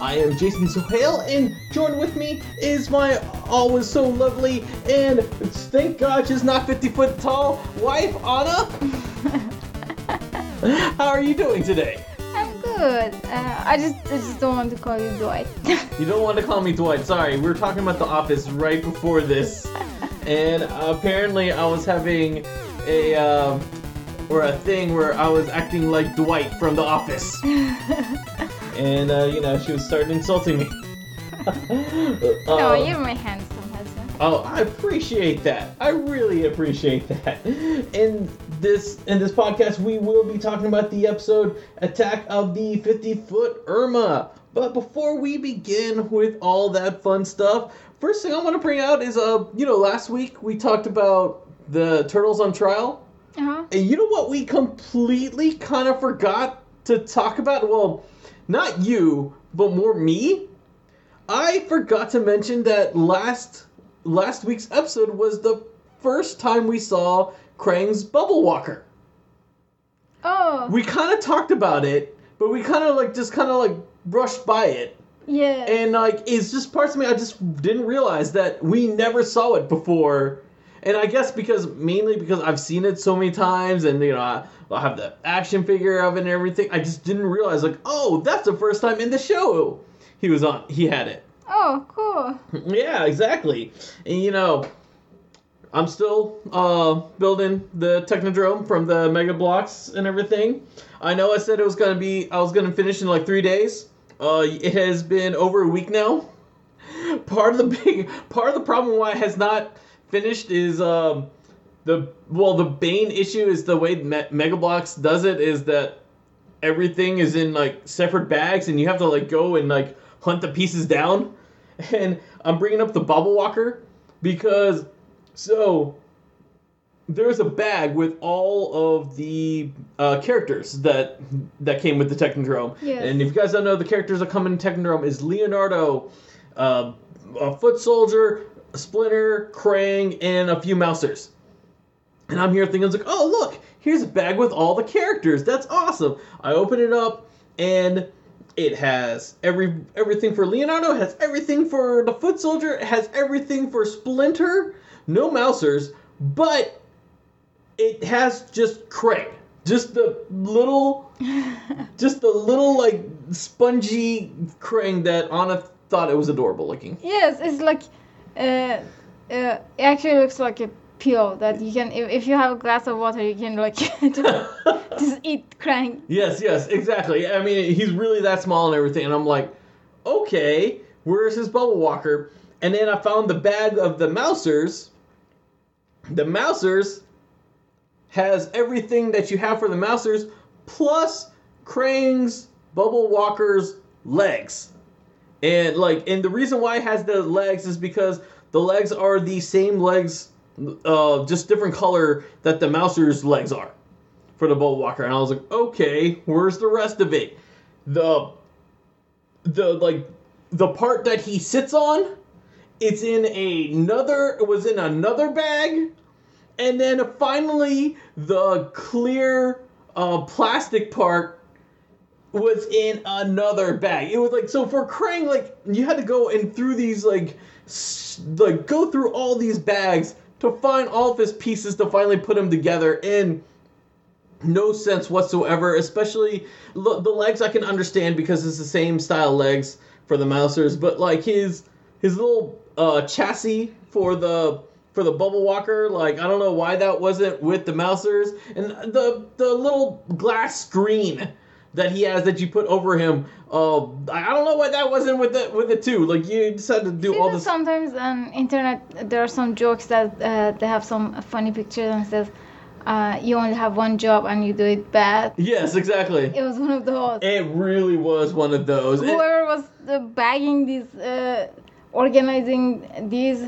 I am Jason Sohail, and joined with me is my always so lovely and thank God she's not 50 foot tall wife, Anna. How are you doing today? I'm good. Uh, I just I just don't want to call you Dwight. You don't want to call me Dwight. Sorry, we were talking about The Office right before this, and apparently I was having a um, or a thing where I was acting like Dwight from The Office, and uh, you know she was starting insulting me. no, Um, you're my handsome husband. Oh, I appreciate that. I really appreciate that. In this in this podcast, we will be talking about the episode "Attack of the 50 Foot Irma." But before we begin with all that fun stuff, first thing I want to bring out is uh, you know, last week we talked about the turtles on trial, Uh-huh. and you know what we completely kind of forgot to talk about? Well, not you, but more me. I forgot to mention that last last week's episode was the first time we saw Krang's Bubble Walker. Oh, We kind of talked about it, but we kind of like just kind of like brushed by it. yeah. And like it's just parts of me I just didn't realize that we never saw it before. And I guess because mainly because I've seen it so many times and you know I, I have the action figure of it and everything, I just didn't realize like, oh, that's the first time in the show he was on he had it. oh, cool. Yeah, exactly. And you know, I'm still uh, building the Technodrome from the Mega Bloks and everything. I know I said it was gonna be I was gonna finish in like three days. Uh, it has been over a week now. Part of the big part of the problem why it has not finished is um, the well the Bane issue is the way Me- Mega Bloks does it is that everything is in like separate bags and you have to like go and like hunt the pieces down. And I'm bringing up the Bubble Walker because so there's a bag with all of the uh, characters that that came with the Technodrome. Yes. And if you guys don't know, the characters that come in Technodrome is Leonardo, uh, a Foot Soldier, Splinter, Krang, and a few Mousers. And I'm here thinking, like, oh look, here's a bag with all the characters. That's awesome. I open it up, and it has every everything for Leonardo. It has everything for the Foot Soldier. It has everything for Splinter. No Mousers, but it has just Krang. Just the little, just the little like spongy Krang that Anna thought it was adorable looking. Yes, it's like, uh, uh, it actually looks like a pill that you can, if, if you have a glass of water, you can like just, just eat Krang. Yes, yes, exactly. I mean, he's really that small and everything, and I'm like, okay, where's his bubble walker? And then I found the bag of the Mousers. The Mousers has everything that you have for the Mousers, plus Krang's bubble walker's legs. And like, and the reason why it has the legs is because the legs are the same legs, uh, just different color that the Mouser's legs are for the Bubble Walker, and I was like, okay, where's the rest of it? The the like the part that he sits on, it's in another it was in another bag, and then finally the clear uh, plastic part was in another bag. It was like so for Krang, like you had to go and through these like like go through all these bags to find all of his pieces to finally put them together and no sense whatsoever. Especially the legs, I can understand because it's the same style legs for the Mousers, but like his his little uh, chassis for the for the Bubble Walker, like I don't know why that wasn't with the Mousers, and the the little glass screen that he has that you put over him. Uh, I don't know why that wasn't with the with it too. Like you just had to do See all this. Sometimes on internet there are some jokes that uh, they have some funny pictures and says, uh, you only have one job and you do it bad. Yes, exactly. It was one of those. It really was one of those. Whoever was uh, bagging these, uh, organizing these,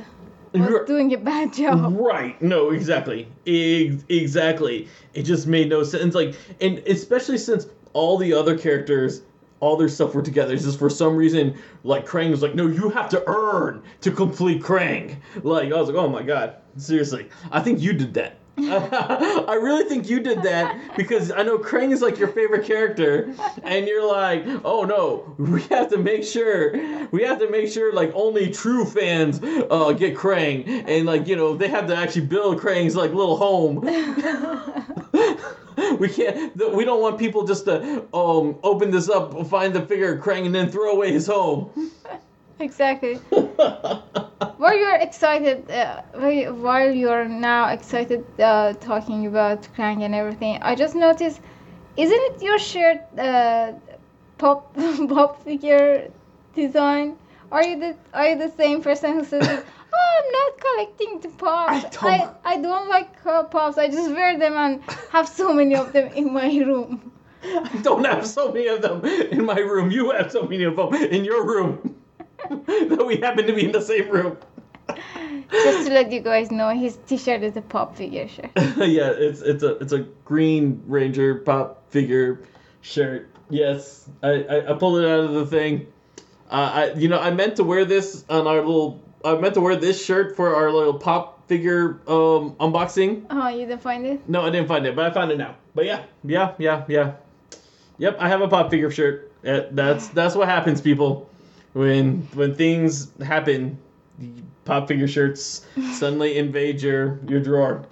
was You're- doing a bad job. Right. No, exactly. Ex- exactly. It just made no sense. Like, and especially since all the other characters, all their stuff were together. It's just for some reason, like Krang was like, no, you have to earn to complete Krang. Like, I was like, oh my god, seriously. I think you did that. I really think you did that because I know Krang is like your favorite character, and you're like, oh no, we have to make sure, we have to make sure like only true fans uh, get Krang, and like you know they have to actually build Krang's like little home. we can't, we don't want people just to um open this up, find the figure of Krang, and then throw away his home. exactly. While you're excited, uh, while- while you're now excited uh, talking about Krang and everything, I just noticed, isn't it your shirt uh, pop pop figure design? Are you the are you the same person who says, "Oh, I'm not collecting the pops. I I don't- I, don't like uh, pops. I just wear them and have so many of them in my room." I don't have so many of them in my room. You have so many of them in your room. that we happen to be in the same room. Just to let you guys know, his T-shirt is a pop figure shirt. yeah, it's it's a it's a Green Ranger pop figure shirt. Yes, I, I, I pulled it out of the thing. Uh, I you know I meant to wear this on our little. I meant to wear this shirt for our little pop figure um unboxing. Oh, you didn't find it? No, I didn't find it, but I found it now. But yeah, yeah, yeah, yeah. Yep, I have a pop figure shirt. Uh, That's that's what happens, people. When when things happen, pop figure shirts suddenly invade your your drawer.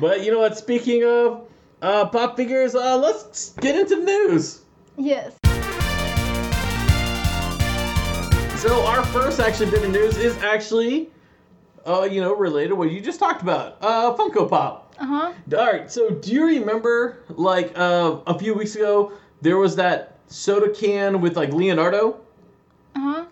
But you know what? Speaking of uh, pop figures, uh, let's get into the news. Yes. So our first actually bit of news is actually, uh, you know, related to what you just talked about, uh, Funko Pop. Uh huh. All right. So, do you remember, like, uh, a few weeks ago, there was that soda can with like Leonardo? Uh huh.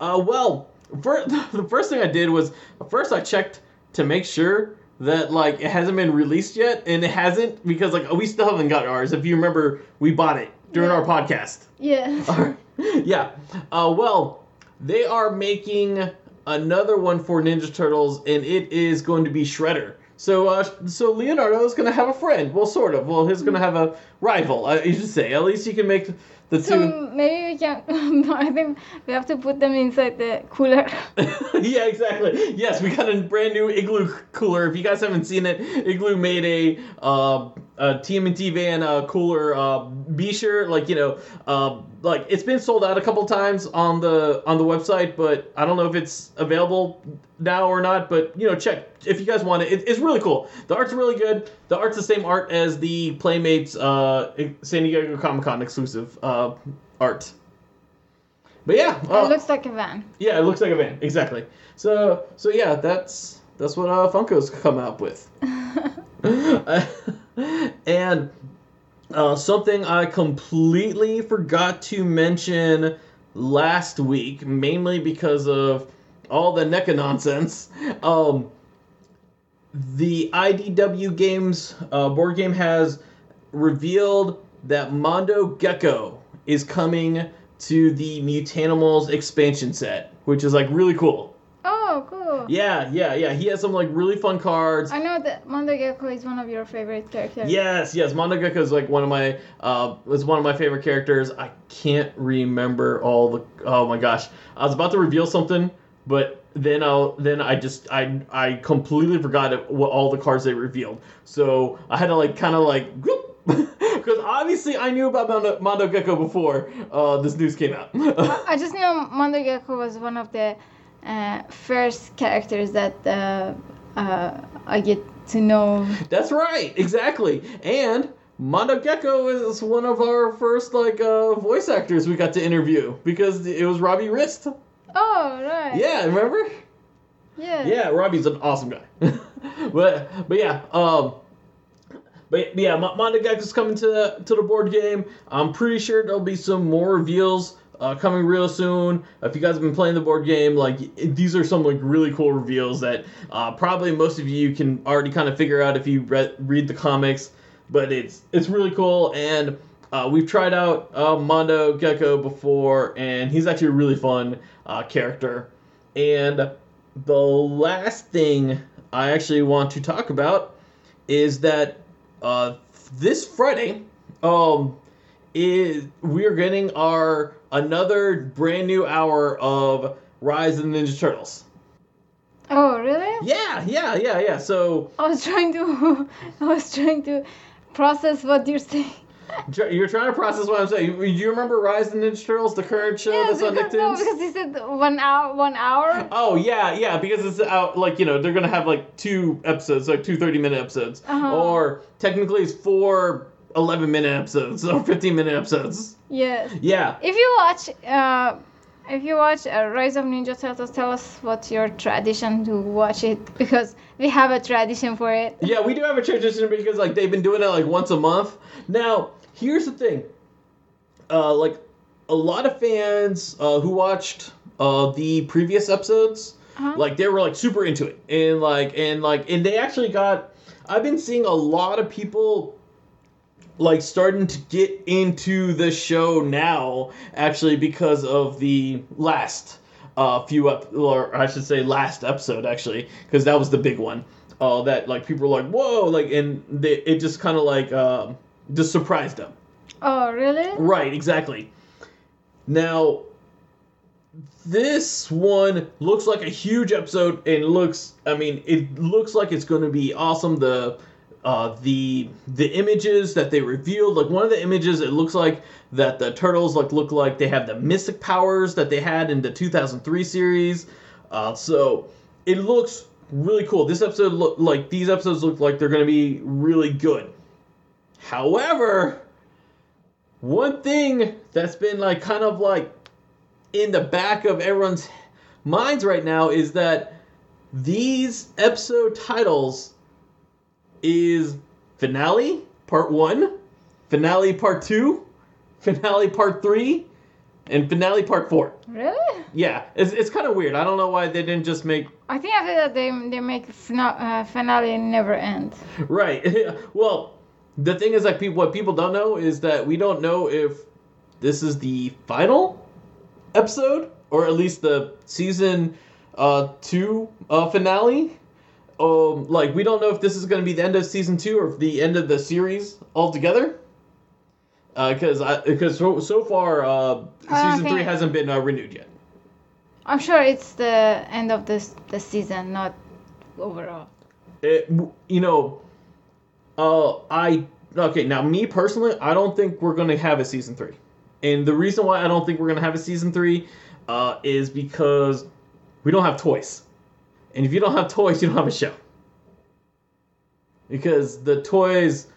Uh, well, fir- the first thing I did was first I checked to make sure that like it hasn't been released yet, and it hasn't because like we still haven't got ours. If you remember, we bought it during Yeah. our podcast. Yeah. yeah. Uh, well, they are making another one for Ninja Turtles, and it is going to be Shredder. So, uh, so Leonardo is going to have a friend. Well, sort of. Well, he's going to have a rival. Uh, you should say. At least you can make the two. So maybe we can. I think we have to put them inside the cooler. yeah, exactly. Yes, we got a brand new Igloo cooler. If you guys haven't seen it, Igloo made a uh, a TMNT van uh, cooler. Uh, be sure, like you know, uh, like it's been sold out a couple times on the on the website, but I don't know if it's available now or not. But you know, check if you guys want it. it it's really cool. The art's really good. The art's the same art as the Playmates uh, San Diego Comic Con exclusive uh, art. But yeah, uh, it looks like a van. yeah, it looks like a van. Exactly. So so yeah, that's that's what uh, Funko's come out with. and uh, something I completely forgot to mention last week, mainly because of all the NECA nonsense. Um, the IDW Games uh, board game has revealed that Mondo Gecko is coming to the Mutanimals expansion set, which is like really cool. Yeah, yeah, yeah. He has some like really fun cards. I know that Mondo Gecko is one of your favorite characters. Yes, yes. Mondo Gecko is like one of my uh was one of my favorite characters. I can't remember all the oh my gosh. I was about to reveal something, but then I then I just I I completely forgot what all the cards they revealed. So I had to like kind of like because obviously I knew about Mondo, Mondo Gecko before uh, this news came out. I just know Mondo Gecko was one of the uh, first characters that uh, uh, I get to know. That's right, exactly. And Mondo Gecko is one of our first like uh, voice actors we got to interview because it was Robbie Rist. Oh, right. Yeah, remember? Yeah. Yeah, Robbie's an awesome guy. but but yeah, um but yeah, Mo- Mondo Gecko's coming to to the board game. I'm pretty sure there'll be some more reveals uh, coming real soon. If you guys have been playing the board game, like these are some like really cool reveals that uh, probably most of you can already kind of figure out if you re- read the comics. But it's it's really cool, and uh, we've tried out uh, Mondo Gecko before, and he's actually a really fun uh, character. And the last thing I actually want to talk about is that uh, this Friday, um, is we're getting our another brand new hour of Rise of the Ninja Turtles. Oh, really? Yeah, yeah, yeah, yeah. So I was trying to, I was trying to process what you're saying. you're trying to process what I'm saying. Do you remember Rise of the Ninja Turtles, the current show Yes, that's on because, no, because he said one hour, one hour. Oh yeah, yeah, because it's out like you know they're gonna have like two episodes, like two 30 minute episodes, Uh-huh. or technically it's four 11 minute episodes or 15 minute episodes. Yes. Yeah, If you watch, uh, if you watch uh, Rise of Ninja Turtles, tell us what's your tradition to watch it because we have a tradition for it. yeah, we do have a tradition because like they've been doing it like once a month. Now here's the thing, uh, like a lot of fans uh, who watched uh, the previous episodes. Uh-huh. like they were like super into it and like and like and they actually got i've been seeing a lot of people like starting to get into the show now actually because of the last uh few up or i should say last episode actually because that was the big one uh that like people were like whoa like and they it just kind of like um just surprised them Oh, really? Right, exactly. Now, this one looks like a huge episode, and looks. I mean, it looks like it's going to be awesome. The uh, the the images that they revealed, like one of the images, it looks like that the turtles like look like they have the mystic powers that they had in the 2003 series. Uh, so it looks really cool. This episode look like these episodes look like they're to be really good. However, one thing that's been like kind of like in the back of everyone's minds right now is that these episode titles is finale part 1, finale part 2, finale part 3, and finale part 4. Really? Yeah, it's, it's kind of weird. I don't know why they didn't just make I think after that they they make fina- uh, finale never end. Right. well, the thing is, like, people, what people don't know is that we don't know if this is the final episode, or at least the season uh, two uh, finale. Um, like, we don't know if this is going to be the end of season two or the end of the series altogether. Because uh, because so, so far, uh, season three hasn't been uh, renewed yet. I'm sure it's the end of this the season, not overall. it, you know, uh, I okay. Now, me personally, I don't think we're gonna have a season three, and the reason why I don't think we're gonna have a season three, uh, is because we don't have toys, and if you don't have toys, you don't have a show. Because the toys,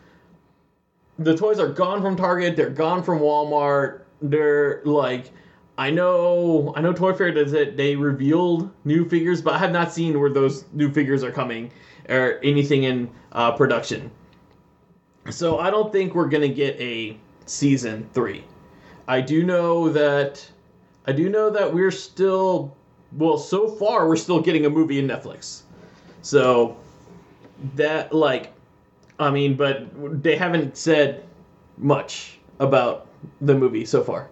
the toys are gone from Target. They're gone from Walmart. They're like. I know, I know. Toy Fair does it. They revealed new figures, but I have not seen where those new figures are coming or anything in uh, production. So I don't think we're gonna get a season three. I do know that, I do know that we're still, well, so far we're still getting a movie in Netflix. So that like, I mean, but they haven't said much about the movie so far.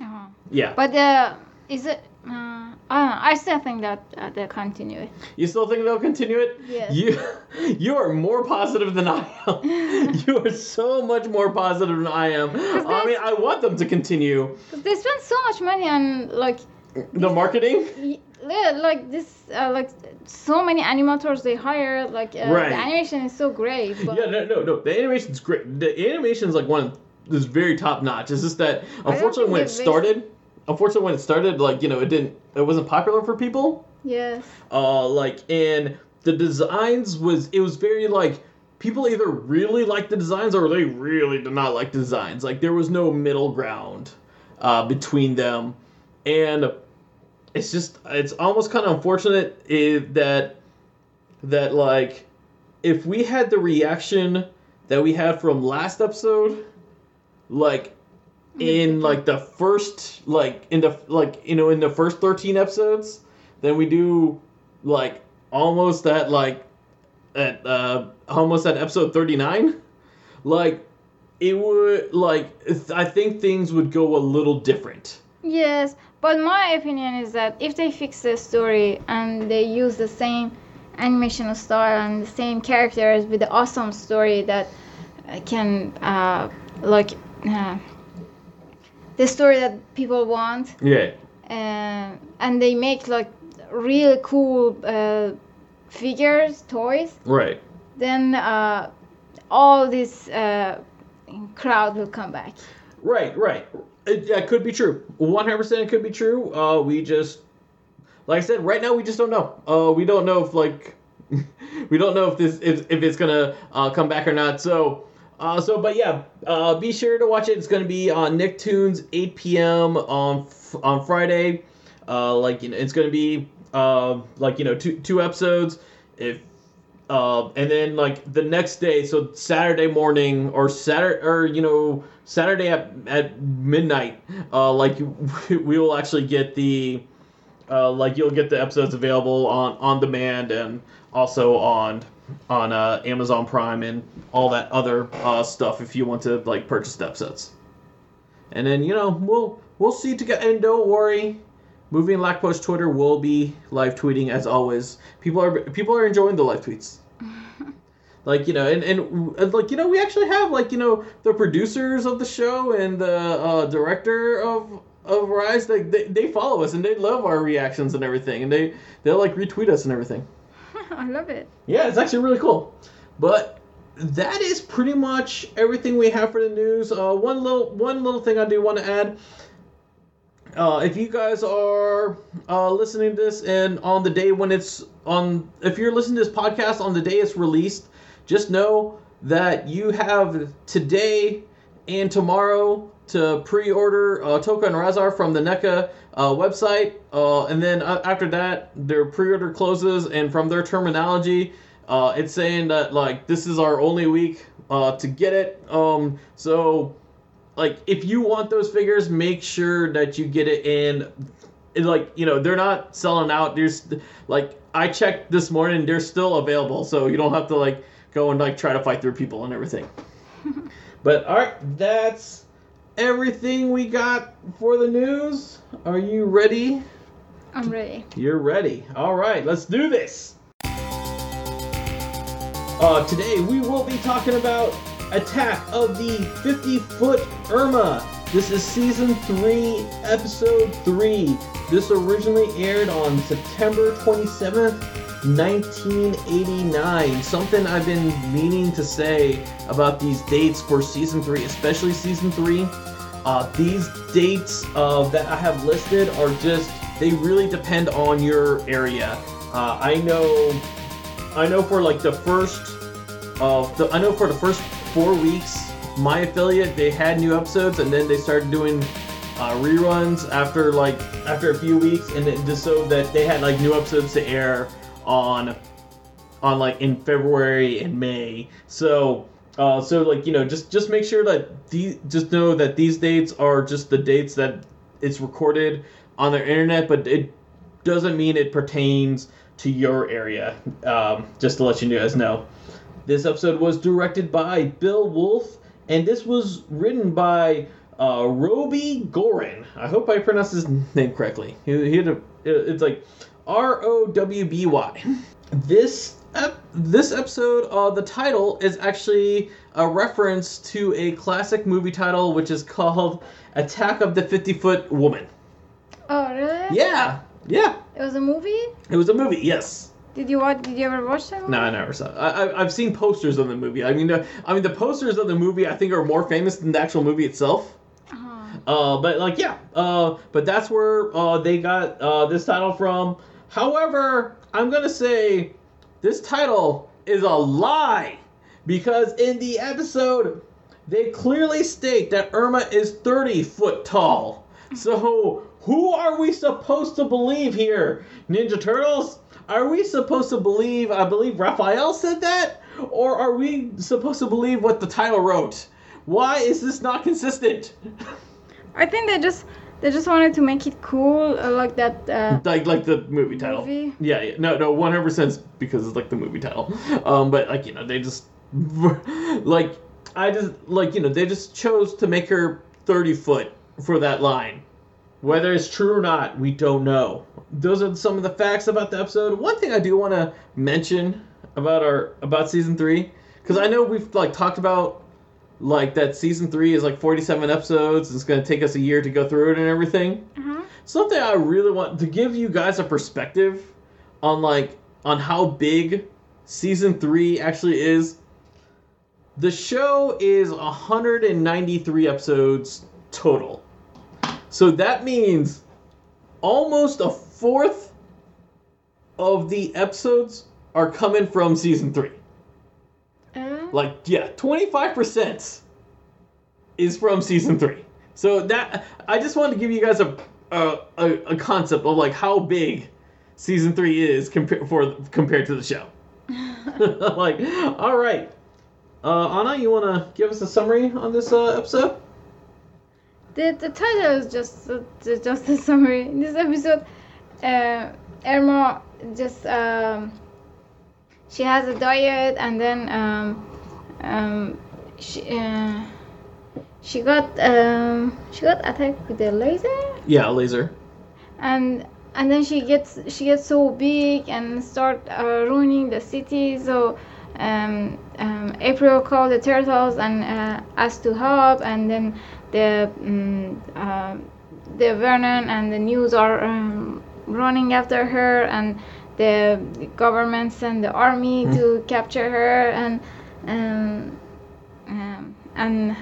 Uh-huh. Yeah. But uh, is it? Uh, I don't know. I still think that uh, they continue it. You still think they'll continue it? Yes. You you are more positive than I am. you are so much more positive than I am. I mean, I want them to continue they spend so much money on like, the marketing. yeah, like this, uh, like so many animators they hire. Like uh, Right. the animation is so great. But Yeah, no, no, no. The animation's great. The animation's like one of is very top notch. It's just that unfortunately when it started, unfortunately when it started, like you know, it didn't, it wasn't popular for people. Yes. uh like and the designs was it was very like people either really liked the designs or they really did not like the designs like there was no middle ground uh between them and it's just it's almost kind of unfortunate i that that like if we had the reaction that we had from last episode like in like the first like in the like you know in the first 13 episodes then we do like almost at like at uh almost at episode 39 like it would like i think things would go a little different. Yes, but my opinion is that if they fix the story and they use the same animation style and the same characters with the awesome story that can uh, like uh, the story that people want, yeah uh, and they make like really cool uh, figures, toys, right then uh, all this uh, crowd will come back. Right, right. It, that could be true. One hundred percent, it could be true. Uh, we just, like I said, right now we just don't know. Uh, we don't know if like, we don't know if this if, if it's gonna uh, come back or not. So, uh, so but yeah, uh, be sure to watch it. It's gonna be on Nicktoons, eight p.m. on f- on Friday. Uh, like you know, it's gonna be uh, like you know two two episodes. If uh, and then like the next day, so Saturday morning or Saturday or you know Saturday at, at midnight, uh, like we will actually get the uh, like you'll get the episodes available on on demand and also on on uh, Amazon Prime and all that other uh, stuff if you want to like purchase the episodes. And then you know we'll we'll see together. And don't worry, Movie and Lack Post Twitter will be live tweeting as always. People are people are enjoying the live tweets. like you know, and, and and, like you know, we actually have like you know the producers of the show and the uh, director of of Rise. Like they, they follow us and they love our reactions and everything, and they they'll like retweet us and everything. I love it. Yeah, it's actually really cool. But that is pretty much everything we have for the news. Uh, one little one little thing I do want to add. Uh, if you guys are uh, listening to this and on the day when it's on, if you're listening to this podcast on the day it's released, just know that you have today and tomorrow to pre-order uh, Tokka and Rahzar from the NECA uh, website, uh, and then uh, after that, their pre-order closes, and from their terminology, uh, it's saying that like this is our only week uh, to get it. Um, so like if you want those figures, make sure that you get it in. And, like you know, they're not selling out. There's like I checked this morning, they're still available, so you don't have to like go and like try to fight through people and everything. but all right, that's everything we got for the news. Are you ready? I'm ready. You're ready. All right, let's do this. Uh, today we will be talking about Attack of the 50 Foot Irma. This is season 3, episode 3. This originally aired on September 27th, 1989. Something I've been meaning to say about these dates for season 3, especially season 3. Uh, these dates uh, that I have listed are just, they really depend on your area. Uh, I know, I know for like the first, uh, the, I know for the first four weeks, my affiliate they had new episodes, and then they started doing uh, reruns after like after a few weeks, and then just so that they had like new episodes to air on on like in February and May. So uh, so like you know just just make sure that these just know that these dates are just the dates that it's recorded on their internet, but it doesn't mean it pertains to your area. Um, just to let you guys know. This episode was directed by Bill Wolf, and this was written by uh, Rowby Goren. I hope I pronounced his name correctly. He, he had a, it's like R O W B Y. This ep- this episode, uh, the title is actually a reference to a classic movie title, which is called Attack of the Fifty Foot Woman. Oh, really? Yeah, yeah, It was a movie? it was a movie. Yes. Did you watch? Did you ever watch that? Movie? No, I never saw. It. I, I've seen posters of the movie. I mean, the, I mean the posters of the movie I think are more famous than the actual movie itself. Uh-huh. Uh, but like yeah, uh, but that's where uh, they got uh, this title from. However, I'm gonna say this title is a lie because in the episode they clearly state that Irma is 30 foot tall. So who are we supposed to believe here? Ninja Turtles? Are we supposed to believe? I believe Raphael said that, or are we supposed to believe what the title wrote? Why is this not consistent? I think they just they just wanted to make it cool, uh, like that. Uh, like like the movie title. Movie? Yeah, yeah. No, no, one hundred percent because it's like the movie title. Um, but like you know, they just like I just like you know they just chose to make her thirty foot for that line. Whether it's true or not, we don't know. Those are some of the facts about the episode. One thing I do want to mention about our about season three, because I know we've like talked about like that season three is like forty seven episodes. It's going to take us a year to go through it and everything uh-huh. something I really want to give you guys a perspective on like on how big season 3 actually is. The show is 193 episodes total. So that means almost a fourth of the episodes are coming from season 3. Uh, Like, yeah, 25% is from season three. So that I just wanted to give you guys a a, a, a concept of like how big season three is compared for compared to the show. like, all right, uh, Anna, you want to give us a summary on this uh, episode? the the title is just uh, just a summary. In this episode, uh, Irma just um, she has a diet and then um, um, she uh, she got um, she got attacked with a laser. Yeah, a laser. and and then she gets she gets so big and start uh, ruining the city so um, um, April called the turtles and uh, asked to help and then the um, uh, the Vernon and the news are um, running after her and the government sent the army to capture her and um, um, and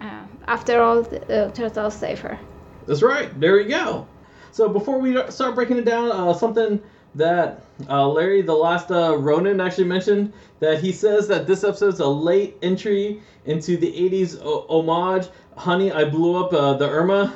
uh, after all the uh, turtles save her That's right. There you go. So before we start breaking it down, uh, something that uh, Larry, the last uh, Ronin, actually mentioned that he says that this episode's a late entry into the '80s o- homage. Honey, I blew up uh, the Irma.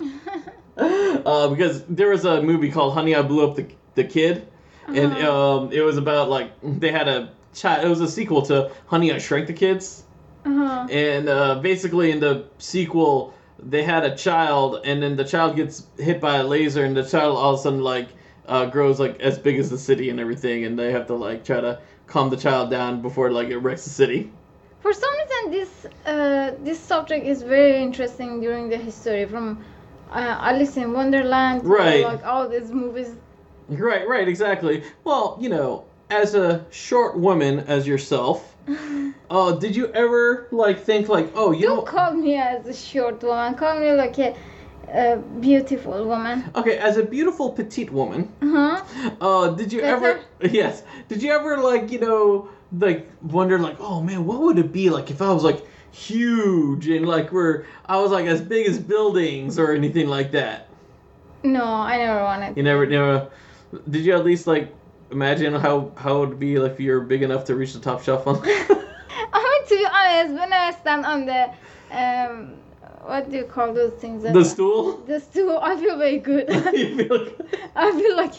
uh, because there was a movie called Honey, I Blew Up the the Kid, and Uh-huh. um, it was about like they had a child. It was a sequel to Honey, I Shrank the Kids. uh-huh. And uh, basically, in the sequel, they had a child, and then the child gets hit by a laser, and the child all of a sudden like uh, grows like as big as the city and everything, and they have to like try to calm the child down before like it wrecks the city. For some reason, this uh, this subject is very interesting during the history from uh, Alice in Wonderland, Right. Like all these movies. Right, right, exactly. Well, you know, as a short woman as yourself, uh, did you ever like think like, oh, you Don't know, call me as a short woman. Call me like a, a beautiful woman. okay, as a beautiful petite woman, Uh-huh. Uh, did you ever? Yes. Did you ever like you know like wonder like oh man what would it be like if I was like huge and like we're I was like as big as buildings or anything like that? No, I never wanted. You never never. Did you at least like imagine how how it would be if you're big enough to reach the top shelf on? I mean, to be honest, when I stand on the um, what do you call those things? the uh, stool. The stool. I feel very good. you feel like. I feel like.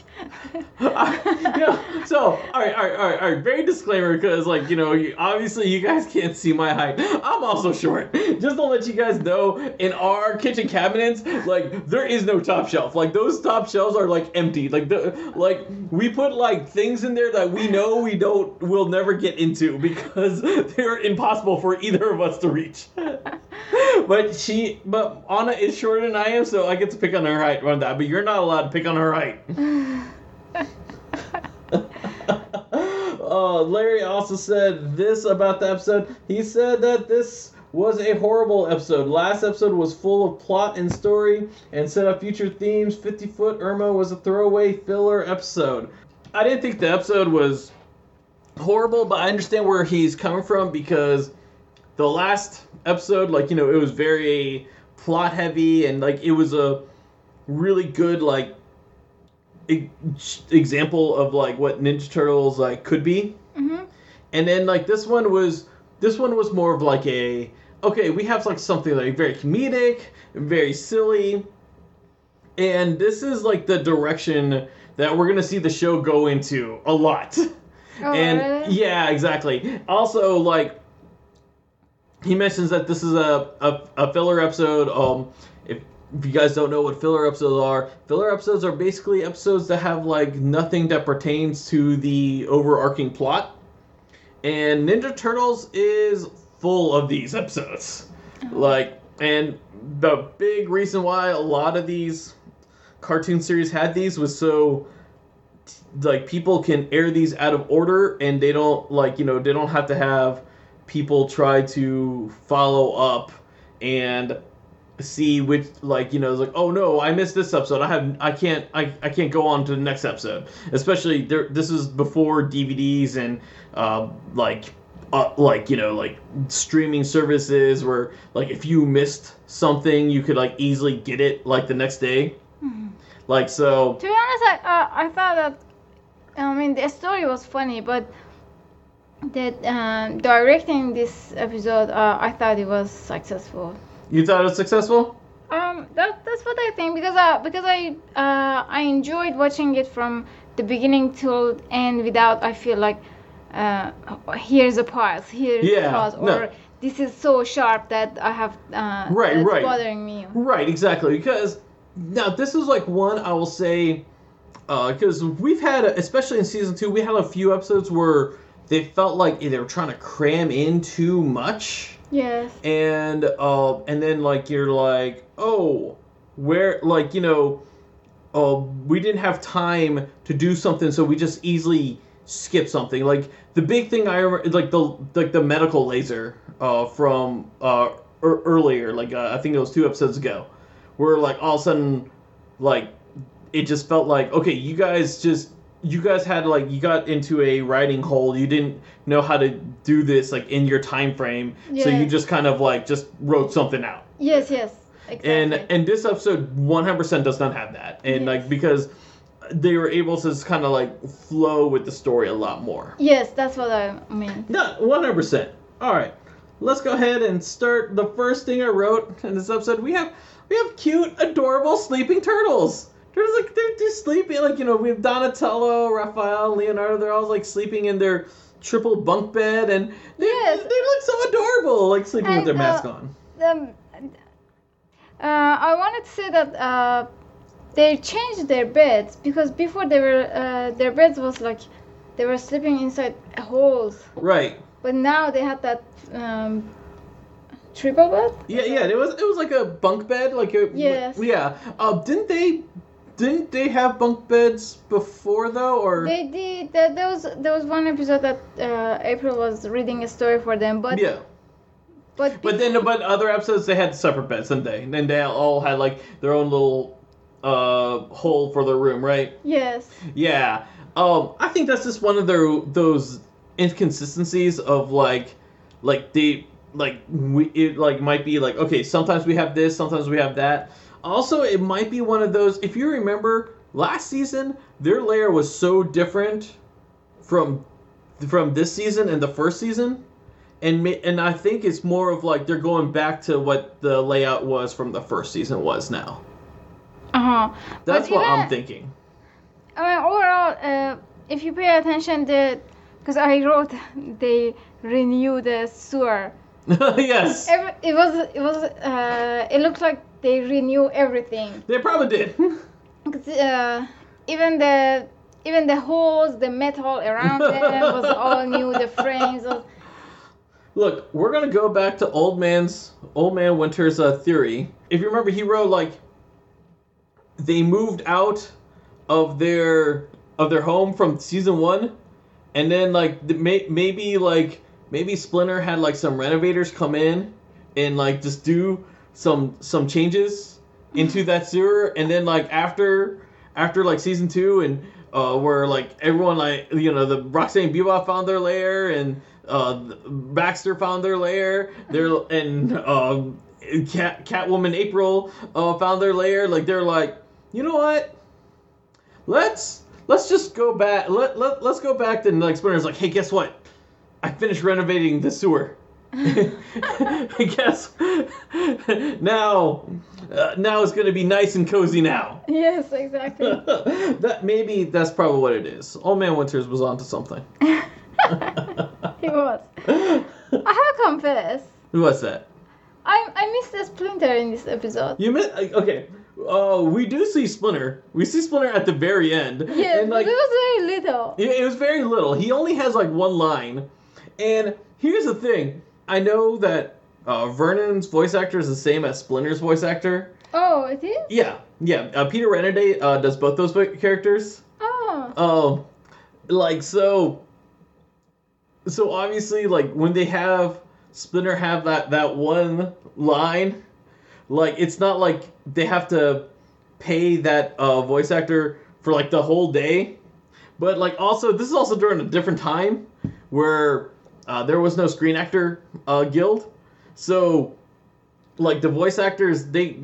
I- you know, so all right, all right, all right, all right. Very disclaimer, because like you know, you, obviously you guys can't see my height. I'm also short. Just to let you guys know, in our kitchen cabinets, like there is no top shelf. Like those top shelves are like empty. Like the like we put like things in there that we know we don't will never get into because they're impossible for either of us to reach. But she, but Anna is shorter than I am, so I get to pick on her height on that. But you're not allowed to pick on her height. uh, Larry also said this about the episode. He said that this was a horrible episode. Last episode was full of plot and story and set up future themes. 50 Foot Irma was a throwaway filler episode. I didn't think the episode was horrible, but I understand where he's coming from because the last episode, like, you know, it was very plot heavy and, like, it was a really good, like, e- example of, like, what Ninja Turtles, like, could be Mhm. and then like this one was this one was more of like a okay we have like something like very comedic very silly and this is like the direction that we're gonna see the show go into a lot Oh, and really? yeah exactly also like he mentions that this is a, a, a filler episode. Um, if, if you guys don't know what filler episodes are, filler episodes are basically episodes that have like nothing that pertains to the overarching plot. And Ninja Turtles is full of these episodes. Like, and the big reason why a lot of these cartoon series had these was so like people can air these out of order and they don't like you know they don't have to have people try to follow up and see which like you know it's like oh no i missed this episode. I have i can't i, I can't go on to the next episode. Especially there this is before dvds and uh, like uh, like you know like streaming services where like if you missed something you could like easily get it like the next day. Like so To be honest, I uh, I thought that I mean the story was funny, but that um, directing this episode, uh, I thought it was successful. you thought it was successful Um, that, that's what I think because uh, because I uh, I enjoyed watching it from the beginning till end without I feel like uh, here's a pause, here's Yeah, a pause, no. or this is so sharp that I have uh, Right, right. bothering me. Right, exactly. Because now this is like one I will say, because we've had, especially in season two, we had a few episodes where they felt like they were trying to cram in too much, Yes. and uh, and then like you're like, oh, where like you know, uh, we didn't have time to do something, so we just easily skip something. Like the big thing I remember, like the like the medical laser uh, from uh, er- earlier, like uh, I think it was two episodes ago, where like all of a sudden, like it just felt like okay, you guys just you guys had like you got into a writing hole. You didn't know how to do this like in your time frame, so you just kind of like just wrote something out Yes. Yes. Exactly. and and this episode 100% does not have that and Yes. like because they were able to just kind of like flow with the story a lot more yes, that's what I mean. no 100% all right let's go ahead and start the first thing i wrote in this episode we have we have cute adorable sleeping turtles they're just like they're just sleeping like you know we have donatello raphael leonardo they're all like sleeping in their triple bunk bed and they, Yes. they look so adorable like sleeping with their uh, mask on um, uh, I wanted to say that uh, they changed their beds because before they were uh, their beds was like they were sleeping inside holes, right but now they had that um, triple bed. Yeah, yeah. It was it was like a bunk bed, like a Yes. Yeah. Uh, didn't they didn't they have bunk beds before though, or They did. There, there was there was one episode that uh, April was reading a story for them, but yeah. but But then, but other episodes they had separate beds, didn't they? And then they all had like their own little uh hole for their room, right? yes, Yeah. Um, I think that's just one of their those inconsistencies of like, like they like we it like might be like okay sometimes we have this sometimes we have that. Also, it might be one of those if you remember last season their layer was so different from from this season and the first season. And, and I think it's more of like they're going back to what the layout was from the first season was now. uh huh. That's what I'm thinking. I mean, overall, uh, if you pay attention, the because I wrote they renew the sewer. yes. Every, it was it was uh, it looked like they renew everything. They probably did. uh, even the even the holes, the metal around them was all new. The frames. Was, Look, we're gonna go back to old man's old man Winter's uh, theory. If you remember, he wrote like they moved out of their of their home from season one, and then like the, may, maybe like maybe Splinter had like some renovators come in and like just do some some changes into that sewer, and then like after after like season two and uh, where like everyone like you know the Roxanne Bebop found their lair and uh, Baxter found their lair. There and um, Cat Catwoman April uh, found their lair. Like they're like, you know what? Let's let's just go back. Let let let's go back. Then like Splinter's like, hey, guess what? I finished renovating the sewer. I guess now uh, now it's gonna be nice and cozy now. yes, exactly. that maybe that's probably what it is. Old Man Winters was onto something. he was. I have to confess. What's that? I I missed a splinter in this episode. You meant okay. Oh, we do see Splinter. We see Splinter at the very end. Yeah, and like but it was very little. it, it was very little. He only has like one line. And here's the thing. I know that uh, Vernon's voice actor is the same as Splinter's voice actor. Oh, it is. Yeah, yeah. Uh, Peter Renaday uh, does both those characters. Oh. Um, like so. So obviously, like when they have Splinter have that that one line, like it's not like they have to pay that uh, voice actor for like the whole day, but like also this is also during a different time where uh, there was no Screen Actor uh, Guild, so like the voice actors they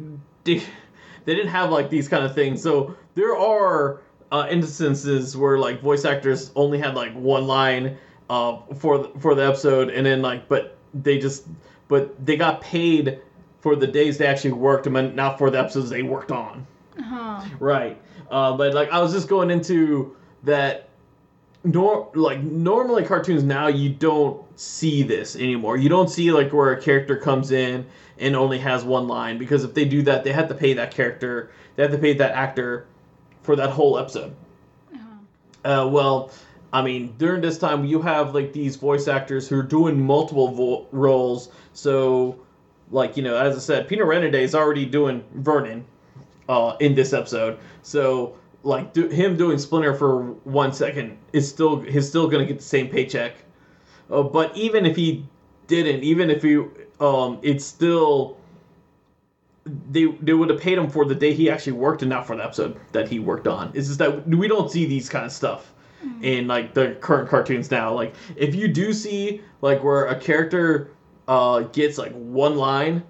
they they didn't have like these kind of things. So there are uh, instances where like voice actors only had like one line uh, for the, for the episode, and then like but they just but they got paid for the days they actually worked, and not for the episodes they worked on. Uh-huh. Right. Uh, but like I was just going into that. Nor like normally cartoons now you don't see this anymore. You don't see like where a character comes in and only has one line because if they do that, they have to pay that character, they have to pay that actor for that whole episode. Uh, well, I mean, during this time, you have like these voice actors who are doing multiple vo- roles. So, like you know, as I said, Peter Renaday is already doing Vernon uh, in this episode. So, like do, him doing Splinter for one second is still he's still gonna get the same paycheck. Uh, but even if he didn't, even if he, um, it's still they they would have paid him for the day he actually worked and not for the episode that he worked on. It's just that we don't see these kind of stuff in like the current cartoons now. Like if you do see like where a character uh gets like one line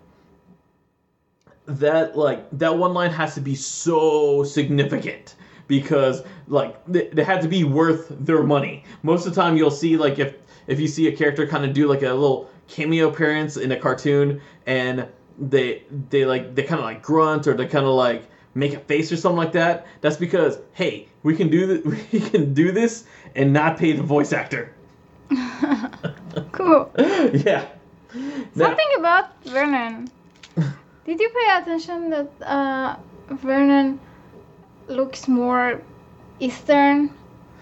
that like that one line has to be so significant because like they, they had to be worth their money. Most of the time you'll see like if if you see a character kind of do like a little cameo appearance in a cartoon and they they like they kind of like grunt or they kind of like make a face or something like that that's because hey we can do th- we can do this and not pay the voice actor Cool. yeah Now- Something about Vernon. Did you pay attention that uh, Vernon looks more Eastern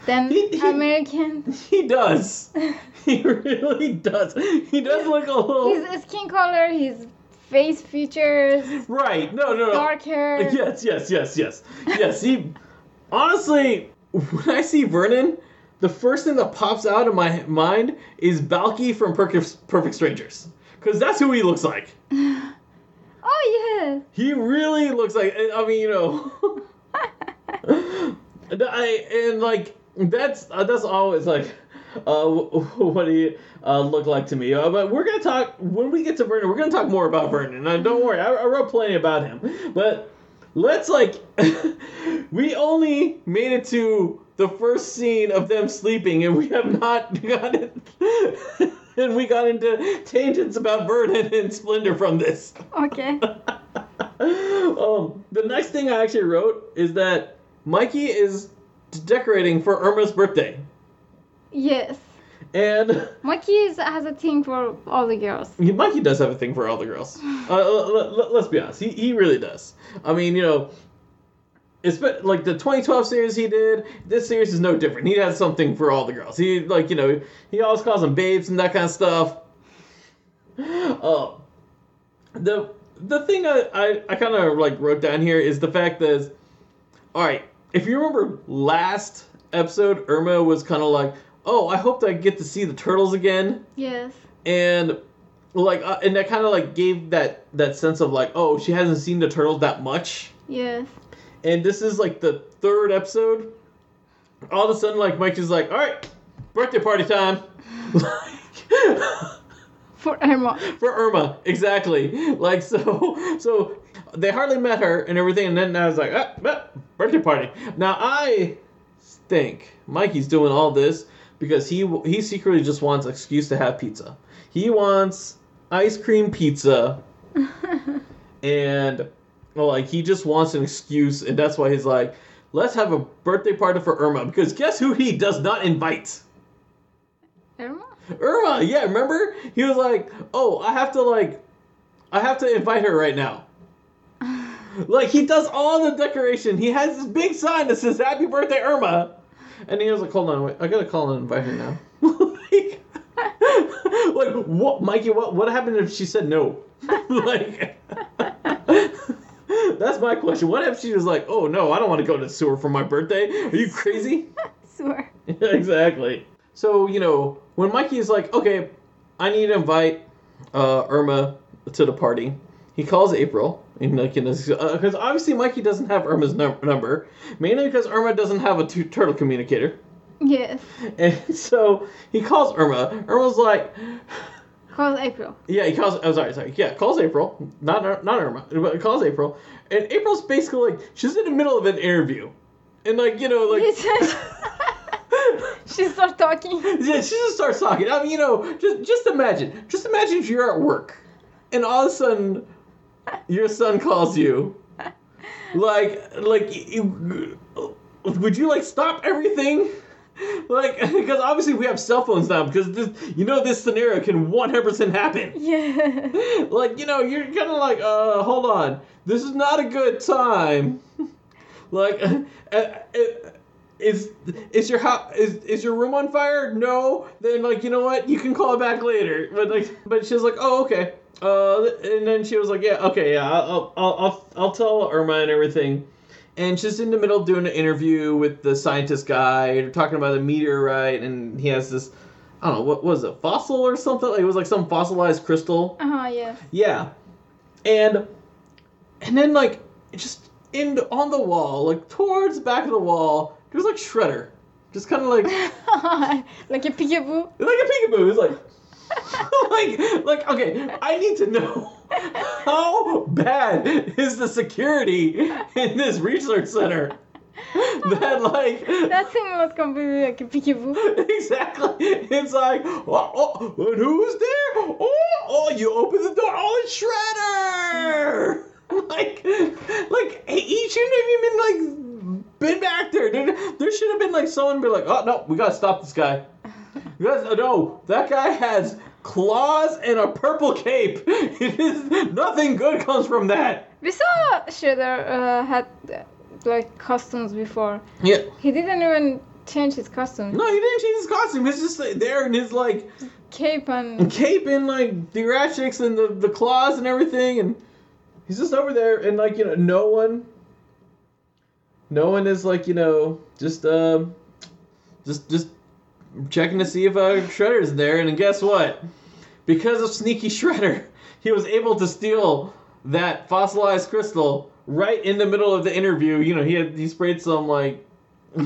than He- he- American? he does he really does he does look a little His skin color, his face features, right no no no dark hair. Yes, yes, yes, yes, yes. He honestly, when I see Vernon, the first thing that pops out of my mind is Balki from Perfect, Perfect Strangers, because that's who he looks like. Oh yes. He really looks like. I mean, you know, I and like that's uh, that's always like. Uh, what do you uh, look like to me? Uh, but we're gonna talk when we get to Vernon. We're gonna talk more about Vernon. Uh, don't worry, I, I wrote plenty about him. But let's like, we only made it to the first scene of them sleeping, and we have not gotten. and we got into tangents about Vernon and Splinter from this. Okay. um, the next thing I actually wrote is that Mikey is decorating for Irma's birthday, Yes. and Mikey is, has a thing for all the girls. Mikey does have a thing for all the girls. Uh, let, us be honest, he he really does. I mean, you know. It's been, like the 2012 series he did. This series is no different. He has something for all the girls. He like you know he always calls them babes and that kind of stuff. Uh, the the thing I, I, I kind of like wrote down here is the fact that, all right, if you remember last episode, Irma was kind of like, oh, I hope that I get to see the turtles again, Yes. and like, uh, and that kind of like gave that that sense of like, oh, she hasn't seen the turtles that much, Yes. and this is like the third episode. All of a sudden, like Mike is like, all right, birthday party time. like, For Irma. for Irma, exactly. Like so, so they hardly met her and everything, and then I was like, ah, ah, birthday party. Now I think Mikey's doing all this because he he secretly just wants an excuse to have pizza. He wants ice cream pizza, and well, like he just wants an excuse, and that's why he's like, let's have a birthday party for Irma because guess who he does not invite? Irma? Irma, yeah, remember? He was like, "Oh, I have to like, I have to invite her right now." Like he does all the decoration. He has this big sign that says "Happy Birthday, Irma," and he was like, "Hold on, wait, I gotta call and invite her now." like, like what, Mikey? What what happened if she said no? like, that's my question. What if she was like, "Oh no, I don't want to go to the sewer for my birthday"? Are you crazy? Swear. exactly. So you know when Mikey is like, "Okay, I need to invite uh, Irma to the party," he calls April. And like, because uh, obviously Mikey doesn't have Irma's num- number, mainly because Irma doesn't have a t- turtle communicator. Yes. And so he calls Irma. Irma's like, Calls April. yeah, he calls. Oh, sorry, sorry. Yeah, calls April. Not not Irma, but calls April. And April's basically like she's in the middle of an interview, and like you know like. she starts talking. Yeah, she just starts talking. I mean, you know, just just imagine, just imagine if you're at work, and all of a sudden, your son calls you, like, like, you, would you like stop everything? Like, because obviously we have cell phones now. Because this, you know, this scenario can one hundred percent happen. Yeah. Like, you know, you're kind of like, uh, hold on, this is not a good time. like, uh, uh, is is your house is, is your room on fire? No. Then like, you know what? You can call back later. But like, but she's like, oh okay. Uh, and then she was like, yeah, okay, yeah, I'll I'll I'll, I'll tell Irma and everything. And she's in the middle of doing an interview with the scientist guy. They're talking about a meteorite, and he has this, I don't know, what was it, fossil or something? It was like some fossilized crystal. Uh huh. Yes. Yeah. And and then like just in on the wall, like towards the back of the wall, there's like Shredder. Just kind of like like like a peekaboo. Like a peekaboo. It's like like like okay, I need to know how bad is the security in this research center that like That thing was completely like a peekaboo. exactly. It's like, oh, oh, who's there? Oh, oh, you open the door. Oh, it's Shredder. like, like he shouldn't have even like been back there. There, there should have been like someone be like, oh no, we gotta stop this guy. We gotta- no, that guy has claws and a purple cape. It is nothing good comes from that. We saw Shredder uh, had uh, like costumes before. Yeah. He didn't even change his costume. No, he didn't change his costume. He's just like, there in his like Cape and cape and like the ratchets and the, the claws and everything and he's just over there and like you know no one no one is like you know just um just just checking to see if uh shredder's there and guess what because of sneaky shredder he was able to steal that fossilized crystal right in the middle of the interview you know he had he sprayed some like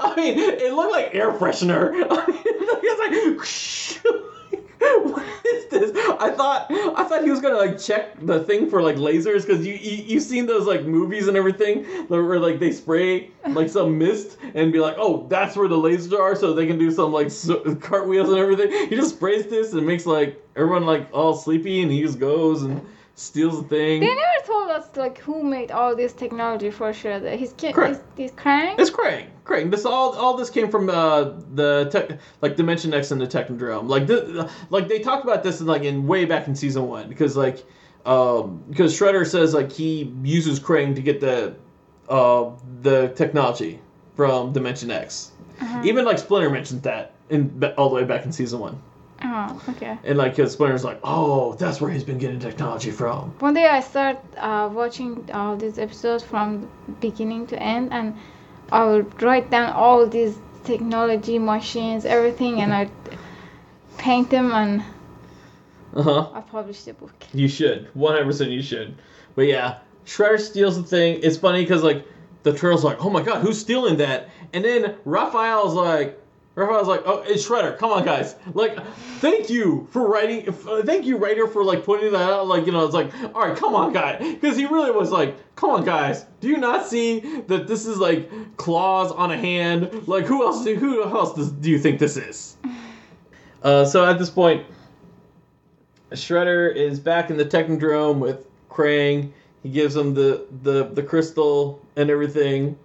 I mean, it looked like air freshener. I mean, it's like, what is this? I thought, I thought he was gonna like check the thing for like lasers because you, you you've seen those like movies and everything where like they spray like some mist and be like, oh, that's where the lasers are, so they can do some like cartwheels and everything. He just sprays this and makes like everyone like all sleepy, and he just goes and steals the thing. they never told us like who made all this technology for Shredder. His kid, Correct. his, his Krang. It's Craig. Craig. This all all this came from uh, the tech, like Dimension X and the Technodrome. Like this, like they talked about this in like in way back in season one because like um because Shredder says like he uses Krang to get the uh the technology from Dimension X. Uh-huh. Even like Splinter mentioned that in all the way back in season one. Oh, okay. And like because Splinter's like, oh, that's where he's been getting technology from. One day I start uh, watching all these episodes from beginning to end, and I will write down all these technology machines, everything, and I paint them, and Uh huh. I publish the book. You should. 100% you should. But yeah, Shredder steals the thing. It's funny because, like, the turtle's like, oh my god, who's stealing that? And then Raphael's like, Raphael's like, oh, it's Shredder. Come on, guys. Like, thank you for writing. uh, Thank you, writer, for, like, putting that out. Like, you know, it's like, all right, come on, guy. Because he really was like, come on, guys. Do you not see that this is, like, claws on a hand? Like, who else, who else does, do you think this is? Uh, so at this point, Shredder is back in the Technodrome with Krang. He gives him the, the, the crystal and everything.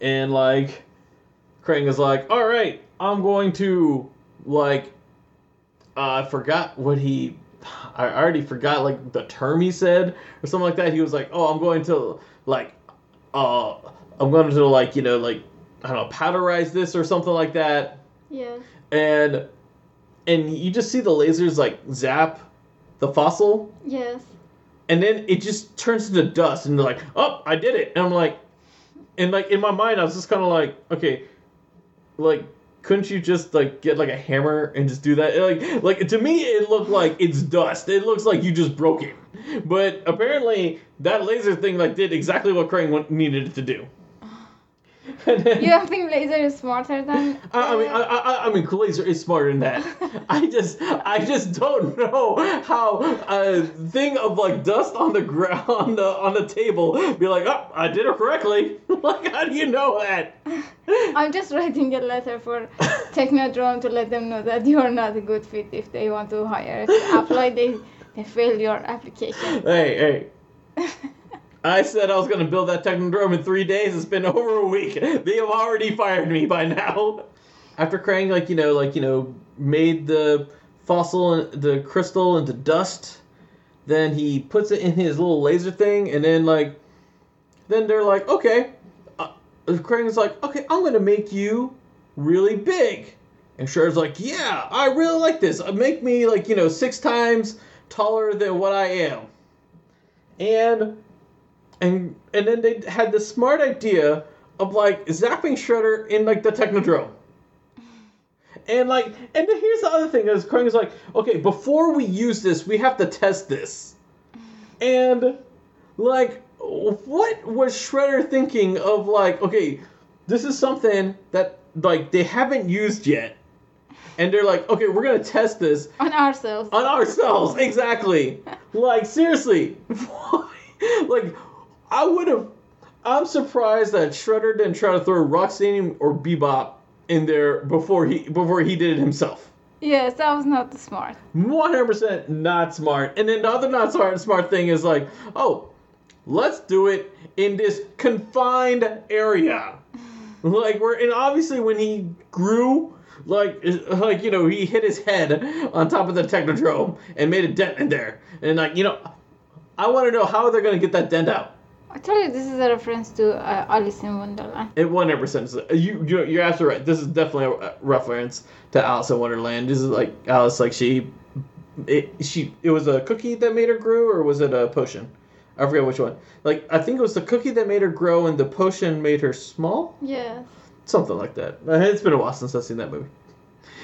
And, like, Krang is like, all right, I'm going to, like, uh, I forgot what he. I already forgot like the term he said or something like that. He was like, "Oh, I'm going to like, uh, I'm going to like you know like I don't know powderize this or something like that." Yeah. And and you just see the lasers like zap the fossil, Yes. and then it just turns into dust, and they're like, "Oh, I did it!" And I'm like, and like in my mind, I was just kind of like, okay, like couldn't you just like get like a hammer and just do that? Like, like to me, it looked like it's dust. It looks like you just broke it, but apparently that laser thing like did exactly what Krang needed it to do. You don't think laser is smarter than? I, I mean, I, I, I mean, Laser is smarter than that. I just, I just don't know how a thing of like dust on the ground on the on the table be like, oh, I did it correctly. like, how do you know that? I'm just writing a letter for Technodrome to let them know that you are not a good fit if they want to hire. Apply, they they fail your application. Hey, hey. I said I was gonna build that Technodrome in three days. It's been over a week. They have already fired me by now. After Krang, like you know, like you know, made the fossil, and the crystal into dust. Then he puts it in his little laser thing, and then like, then they're like, okay. Uh, Krang's like, okay, I'm gonna make you really big. And Shredder's like, yeah, I really like this. Uh, Make me like you know six times taller than what I am. And and and then they had the smart idea of like zapping Shredder in like the Technodrome. And like, and then here's the other thing: is Krang is like, okay, before we use this, we have to test this. And like, what was Shredder thinking of like, okay, this is something that like they haven't used yet, and they're like, okay, we're gonna test this On ourselves. on ourselves exactly like seriously like i would have i'm surprised that shredder didn't try to throw rocksteady or bebop in there before he before he did it himself. Yes, that was not smart. 100% not smart. And then the other not smart smart thing is like oh let's do it in this confined area. Like we're and obviously when he grew like like you know he hit his head on top of the technodrome and made a dent in there. And like you know i want to know how they're going to get that dent out I told you this is a reference to uh, Alice in Wonderland. it 100% is- you, you you're absolutely right. This is definitely a reference to alice in wonderland. This is like alice like she it she it was a cookie that made her grow or was it a potion? I forget which one. Like i think it was the cookie that made her grow and the potion made her small? Yes. something like that. Uh, it's been a while since i've seen that movie.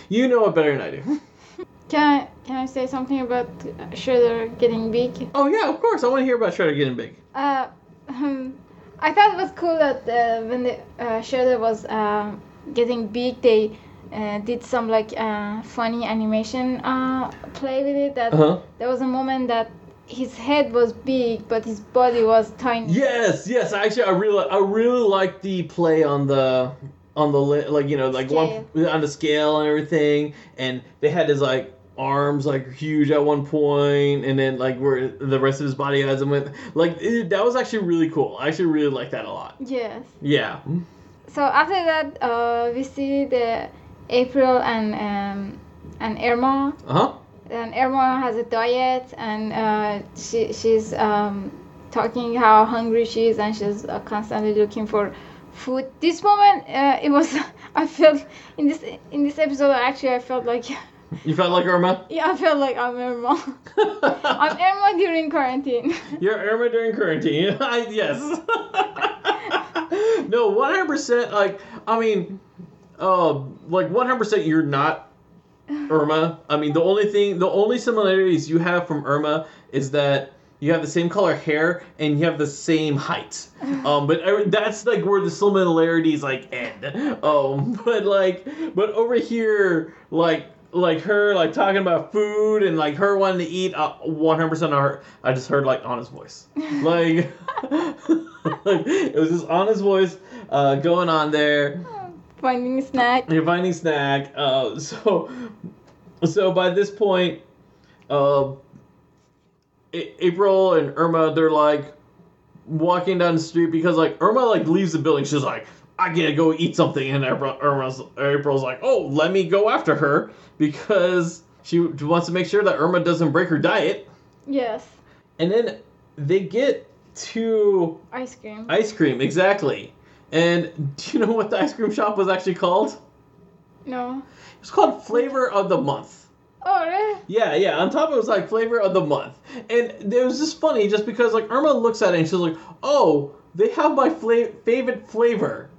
You know it better than i do. Can I can I say something about Shredder getting big? oh yeah of course. I want to hear about shredder getting big. Uh, um, I thought it was cool that uh, when the uh, Shredder was um, getting big, they uh, did some like uh, funny animation uh, play with it. That uh-huh there was a moment that his head was big, but his body was tiny. Yes, yes. Actually, I really, I really like the play on the, on the like you know like one on the scale and everything, and they had his like arms like huge at one point, and then like where the rest of his body has him with like it, that was actually really cool. I actually really like that a lot. Yes. Yeah. So after that, uh, we see the April and um, and Irma. Uh huh. and Irma has a diet and uh, she she's um, talking how hungry she is and she's uh, constantly looking for food. This moment, uh, it was I felt in this in this episode actually I felt like You felt like Irma. yeah I felt like I'm Irma. I'm Irma during quarantine. You're Irma during quarantine. I, yes. no, one hundred percent. Like, I mean, uh, like one hundred percent. You're not Irma. I mean, the only thing, the only similarities you have from Irma is that you have the same color hair and you have the same height. Um, but every- that's like where the similarities like end. Um, but like, but over here, like. Like her, like talking about food and like her wanting to eat. uh, One hundred percent of her. I just heard like honest voice, like, like it was this honest voice uh, going on there. Finding a snack. You're finding snack. Uh, so, so by this point, uh, April and Irma, they're like walking down the street because like Irma like leaves the building. She's like, I gotta go eat something, and Irma's, April's like, Oh, let me go after her because she wants to make sure that Irma doesn't break her diet. Yes. And then they get to Ice cream. ice cream, exactly. And do you know what the ice cream shop was actually called? no. It was called Flavor of the Month. Oh, really? Yeah, yeah. On top it was like Flavor of the Month. And it was just funny just because like Irma looks at it and she's like, oh, they have my fla- favorite flavor.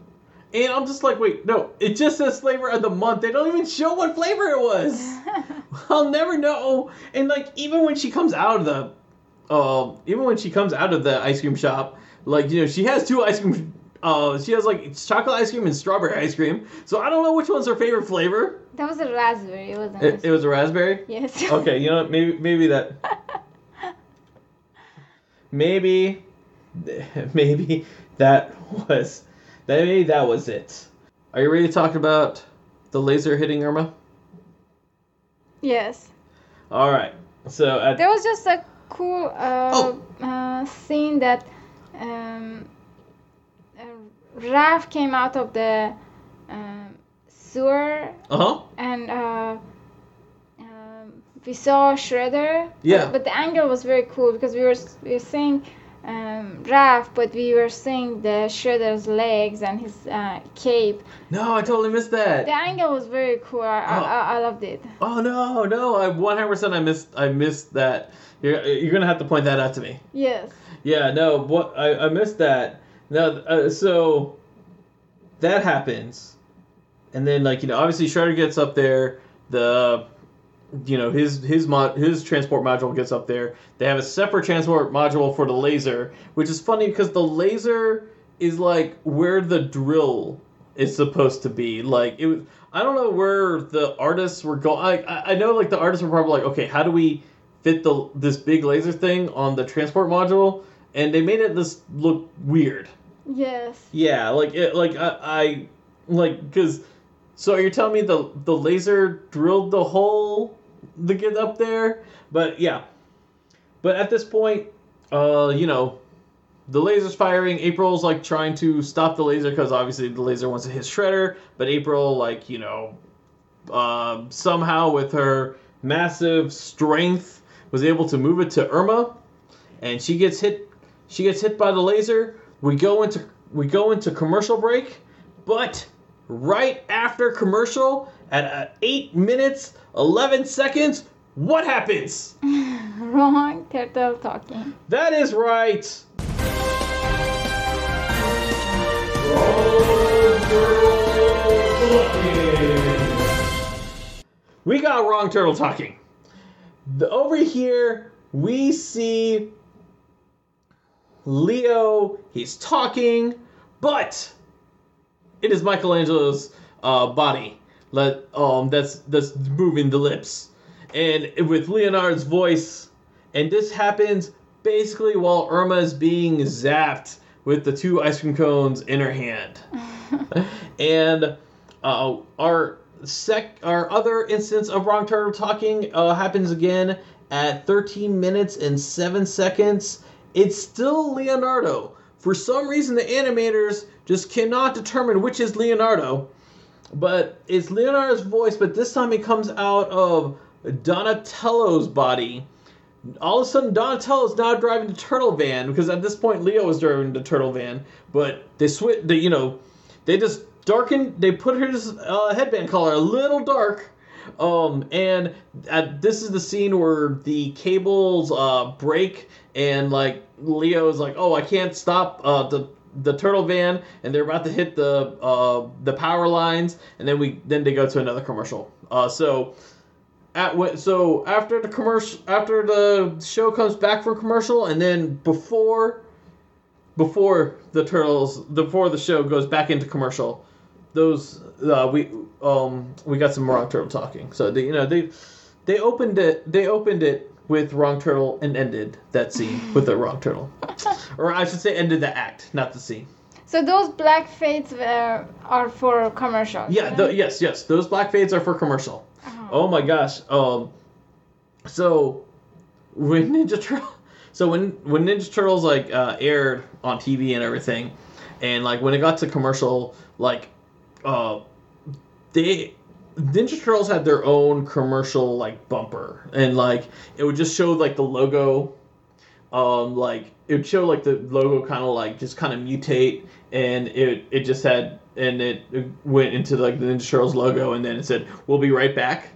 And I'm just like, wait, no, it just says Flavor of the Month. They don't even show what flavor it was. I'll never know. And like even when she comes out of the um even when she comes out of the ice cream shop, like you know, she has two ice cream uh she has like chocolate ice cream and strawberry ice cream. So I don't know which one's her favorite flavor. that was a raspberry. It wasn't. It, it was a raspberry? yes. Okay, you know what, maybe maybe that maybe maybe that was maybe that was it. Are you ready to talk about the laser hitting Irma? yes. All right. So at There was just a cool uh, Oh. uh, scene that um, uh, Raph came out of the um, sewer uh-huh. and uh, um, we saw Shredder. Yeah. But, but the angle was very cool because we were we were seeing um, Raph, but we were seeing the Shredder's legs and his uh, cape. No, I totally missed that. The angle was very cool. I, I, Oh. I, I loved it. Oh no, no! I 100% I missed I missed that. You're you're gonna have to point that out to me. Yes. Yeah, no, what I, I missed that. No, uh, so that happens, and then like you know, obviously Shredder gets up there. The you know his his mod his transport module gets up there. They have a separate transport module for the laser, which is funny because the laser is like where the drill is supposed to be. Like it was. I don't know where the artists were going. I, I I know like the artists were probably like, okay, how do we fit the this big laser thing on the transport module? And they made it this look weird. Yes. Yeah, like it, like I, I like because. So you're telling me the the laser drilled the hole to get up there? But yeah, but at this point, uh, you know, the laser's firing. April's like trying to stop the laser because obviously the laser wants to hit Shredder. But April, like you know, uh, somehow with her massive strength, was able to move it to Irma, and she gets hit. She gets hit by the laser. We go into we go into commercial break, but right after commercial at uh, eight minutes eleven seconds, what happens? Wrong turtle talking. That is right. We got wrong turtle talking. The, over here, we see Leo. He's talking, but it is Michelangelo's uh, body let um that's that's moving the lips, and with Leonard's voice, and this happens basically while Irma is being zapped with the two ice cream cones in her hand, and uh, our sec our other instance of wrong turtle talking uh, happens again at 13 minutes and 7 seconds. It's still Leonardo. For some reason, the animators just cannot determine which is Leonardo. But it's Leonardo's voice, but this time it comes out of Donatello's body. All of a sudden, Donatello's now driving the turtle van because at this point Leo was driving the turtle van. But they switch, they you know, they just darken. They put his uh, headband color a little dark. Um, and at, this is the scene where the cables uh, break, and like Leo is like, "Oh, I can't stop uh, the the turtle van," and they're about to hit the uh, the power lines, and then we then they go to another commercial. Uh, so at so after the commercial after the show comes back from commercial, and then before before the turtles before the show goes back into commercial, those uh, we um we got some wrong turtle talking. So they, you know they they opened it they opened it with wrong turtle and ended that scene with the wrong turtle, or I should say ended the act, not the scene. So those black fades were, are for commercial. Yeah, the, yes, yes. Those black fades are for commercial. Oh. Oh my gosh. Um, so when Ninja Turtle, so when when Ninja Turtles like uh, aired on TV and everything, and like when it got to commercial, like, uh, they Ninja Turtles had their own commercial like bumper, and like it would just show like the logo, um, like it would show like the logo kind of like just kind of mutate, and it it just had and it, it went into like the Ninja Turtles logo, and then it said "We'll be right back,"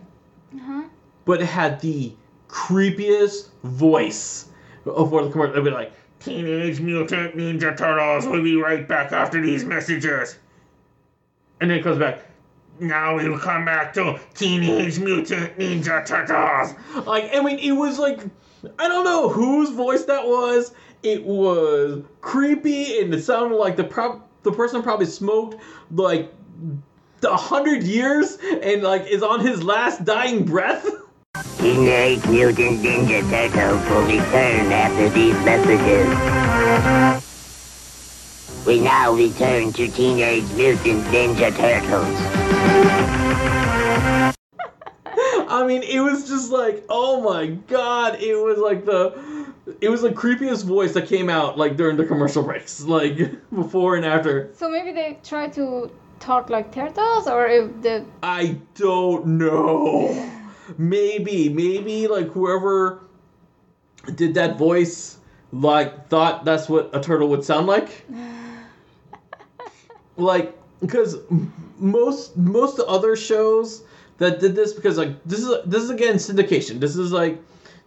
Uh-huh. but it had the creepiest voice for the commercial. It'd be like. Teenage Mutant Ninja Turtles we'll be right back after these messages. And then it comes back. Now we will come back to Teenage Mutant Ninja Turtles. Like, I mean, it was like, I don't know whose voice that was. It was creepy, and it sounded like the prob- the person probably smoked like a hundred years, and like is on his last dying breath. Teenage Mutant Ninja Turtles will return after these messages. We now return to Teenage Mutant Ninja Turtles. I mean, it was just like, oh my god, it was like the. It was the creepiest voice that came out like during the commercial breaks, like before and after. So maybe they try to talk like turtles, or if the I don't know. Maybe, maybe like whoever did that voice like thought that's what a turtle would sound like. Like because most most other shows that did this because like this is this is again syndication. This is like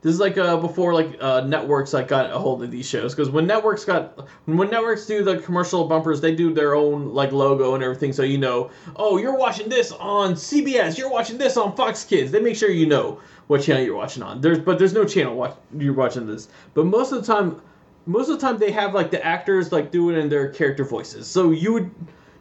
this is like uh, before like uh, networks like got a hold of these shows. Because when networks got when networks do the commercial bumpers they do their own like logo and everything so you know oh you're watching this on CBS you're watching this on Fox Kids. They make sure you know what channel you're watching on. There's but there's no channel watch you're watching this. But most of the time most of the time they have like the actors like do it in their character voices. So you would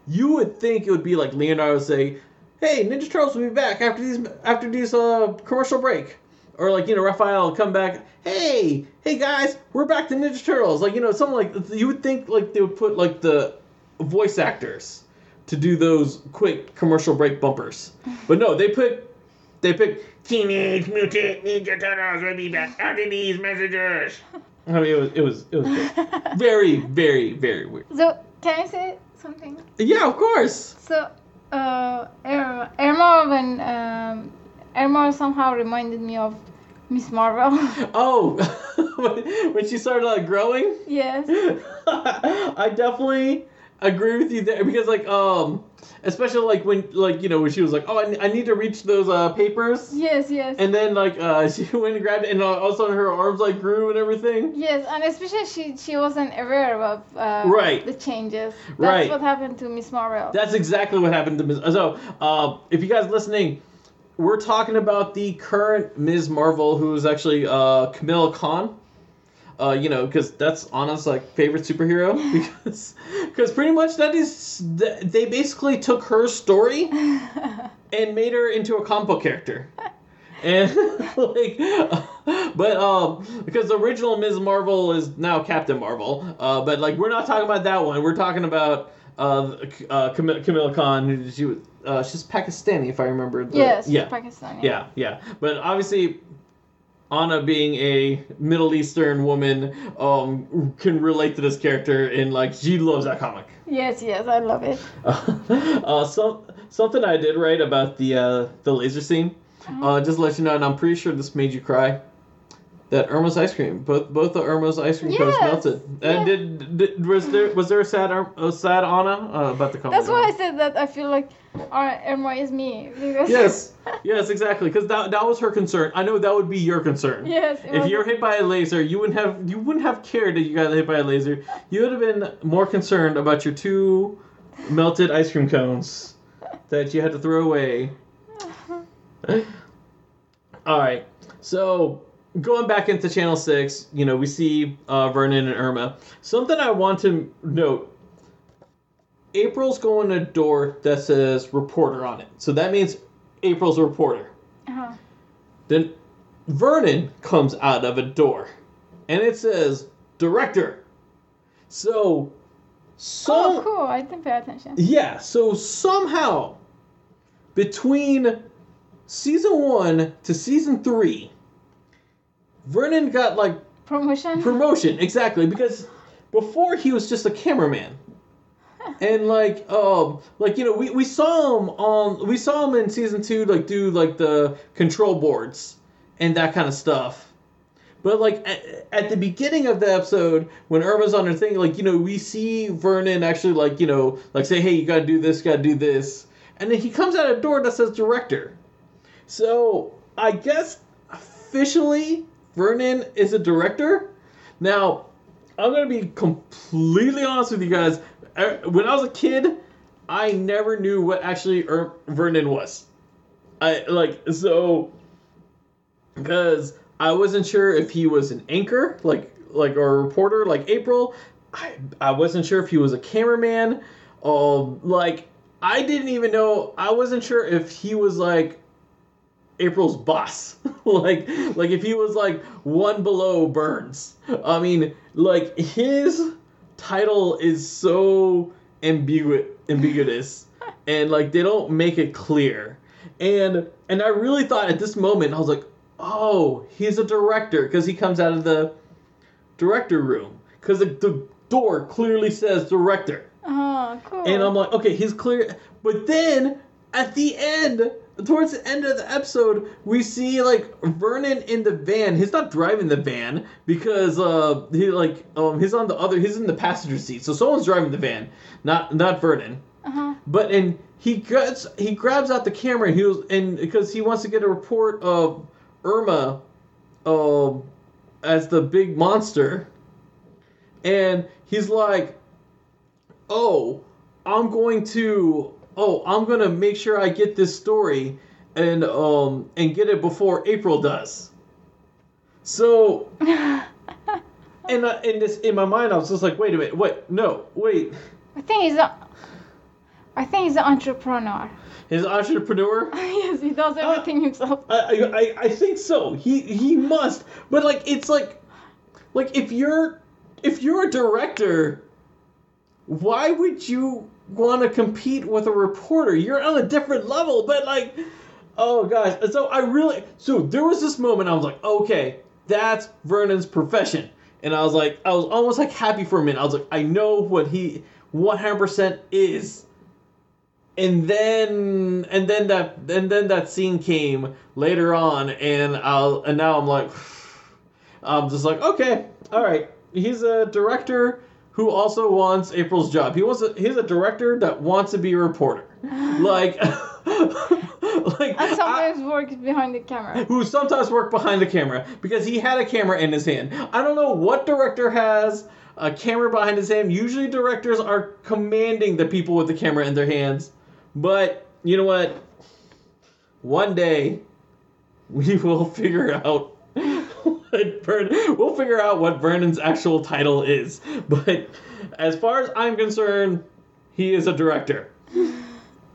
you would think it would be like Leonardo say hey Ninja Turtles will be back after these after these uh commercial break or like you know Raphael will come back. Hey, hey guys, we're back to Ninja Turtles. Like you know, something like you would think like they would put like the voice actors to do those quick commercial break bumpers, but no, they put they pick. Teenage Mutant Ninja Turtles will be back after these messages. I mean, it was it was it was very very very weird. so can I say something? Yeah, of course. So uh, Er- when um, Irma somehow reminded me of Miss Marvel. Oh, when- when she started like growing. yes. I definitely agree with you there because like um especially like when like you know when she was like oh I, I need to reach those uh papers Yes, yes. and then like uh she went and grabbed it and all of a sudden her arms like grew and everything Yes, and especially she she wasn't aware of uh, Right. the changes. That's Right. what happened to Miss Marvel. that's exactly what happened to Ms. So uh if you guys listening we're talking about the current Ms. Marvel who is actually uh Kamala Khan uh, you know, because that's Anna's like favorite superhero because because pretty much that is they basically took her story and made her into a comic book character. And like, but um, because the original Ms. Marvel is now Captain Marvel. Uh, but like we're not talking about that one. We're talking about uh, uh Cam- Kamala Khan. who- She was uh, she's Pakistani if I remember. The, yes, Yeah. Pakistani. Yeah, yeah. But obviously, Anna being a Middle Eastern woman, um, can relate to this character and like she loves that comic. Yes, yes, I love it. uh, some something I did write about the uh, the laser scene. Uh, just to let you know, and I'm pretty sure this made you cry. That Irma's ice cream, both both the Irma's ice cream cones melted. And yeah. did, did was there was there a sad a sad Anna uh, about the comic? That's why I said that I feel like uh, Irma is me. Because Yes, yes, exactly. Because that that was her concern. I know that would be your concern. yes. If was- you're hit by a laser, you wouldn't have you wouldn't have cared that you got hit by a laser. You would have been more concerned about your two melted ice cream cones that you had to throw away. All right, so going back into Channel Six, you know we see uh, Vernon and Irma. Something I want to note. April's going to a door that says reporter on it. So that means April's a reporter. Uh-huh. Then Vernon comes out of a door and it says director. So some Oh, cool. I didn't pay attention. yeah, so somehow between season 1 to season 3 Vernon got like Promotion. promotion exactly because before he was just a cameraman. and like um like you know we, we saw him on we saw him in season two like do like the control boards and that kind of stuff but like at, at the beginning of the episode when irma's on her thing like you know we see vernon actually like you know like say hey you gotta do this gotta do this and then he comes out a door that says director so i guess officially vernon is a director now i'm gonna be completely honest with you guys uh, when I was a kid, I never knew what actually er- Vernon was. I like so because I wasn't sure if he was an anchor, like like or a reporter, like April. I I wasn't sure if he was a cameraman. Um, like I didn't even know. I wasn't sure if he was like April's boss. like like if he was like one below Burne's. I mean, like his title is so ambigu- ambiguous and like they don't make it clear. And and I really thought at this moment I was like, "Oh, he's a director" because he comes out of the director room because the, the door clearly says director. Oh, cool. And I'm like, okay, he's clear. But then at the end, towards the end of the episode, we see like Vernon in the van. He's not driving the van because uh he like um he's on the other he's in the passenger seat. So someone's driving the van, not not Vernon. uh-huh. But and he gets he grabs out the camera and he was and because he wants to get a report of Irma, um, as the big monster. And he's like, "Oh, I'm going to oh I'm gonna make sure I get this story and um and get it before April does." So and uh, in this in my mind I was just like, "Wait a minute, wait, no, wait." I think he's a. I think he's an entrepreneur. His entrepreneur. yes, he does everything himself. I, I, I- I think so. He he must. But like it's like like if you're if you're a director, why would you want to compete with a reporter? You're on a different level, but like oh gosh. And so I really so there was this moment I was like, okay, that's Vernon's profession. And I was like I was almost like happy for a minute. I was like, I know what he 100% is and then and then that and then that scene came later on and I'll and now I'm like I'm just like okay all right he's a director who also wants April's job he wants a, he's a director that wants to be a reporter like like And I- sometimes works behind the camera. who sometimes work behind the camera because he had a camera in his hand. I don't know what director has a camera behind his hand. Usually directors are commanding the people with the camera in their hands. But you know what? One day we will figure out what Vern- we'll figure out what Vernon's actual title is. But as far as I'm concerned, he is a director.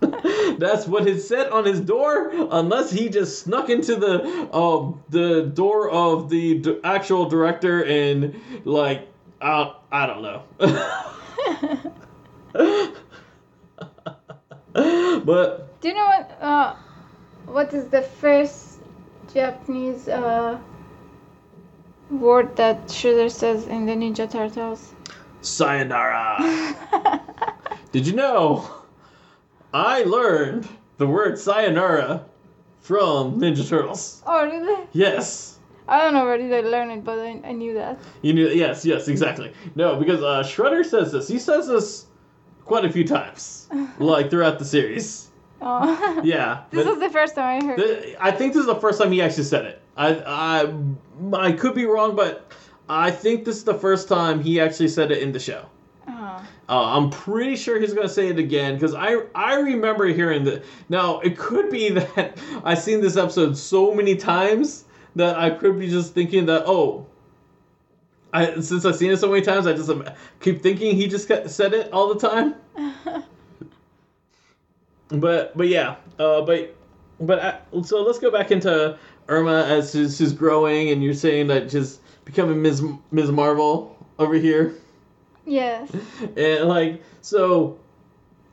That's what is said on his door, unless he just snuck into the um the door of the d- actual director and like uh, I don't know. but Do you know what? Uh, what is the first Japanese uh, word that Shredder says in the Ninja Turtles? sayonara. Did you know? I learned the word sayonara from Ninja Turtles. oh, really? Yes. I don't know where did I learn it, but I, I knew that. You knew yes, yes, exactly. No, because uh, Shredder says this. He says this quite a few times, like throughout the series. Oh. Yeah. this was the first time I heard. th- I think this is the first time he actually said it. I, I, I could be wrong, but I think this is the first time he actually said it in the show. Oh. Uh, I'm pretty sure he's gonna say it again because I I remember hearing that. Now it could be that I've seen this episode so many times that I could be just thinking that oh, I since I've seen it so many times I just um, keep thinking he just said it all the time. But but yeah, uh, but but uh, so let's go back into Irma as she's, she's growing and you're saying that she's becoming Ms. Ms. Marvel over here. yes. And like so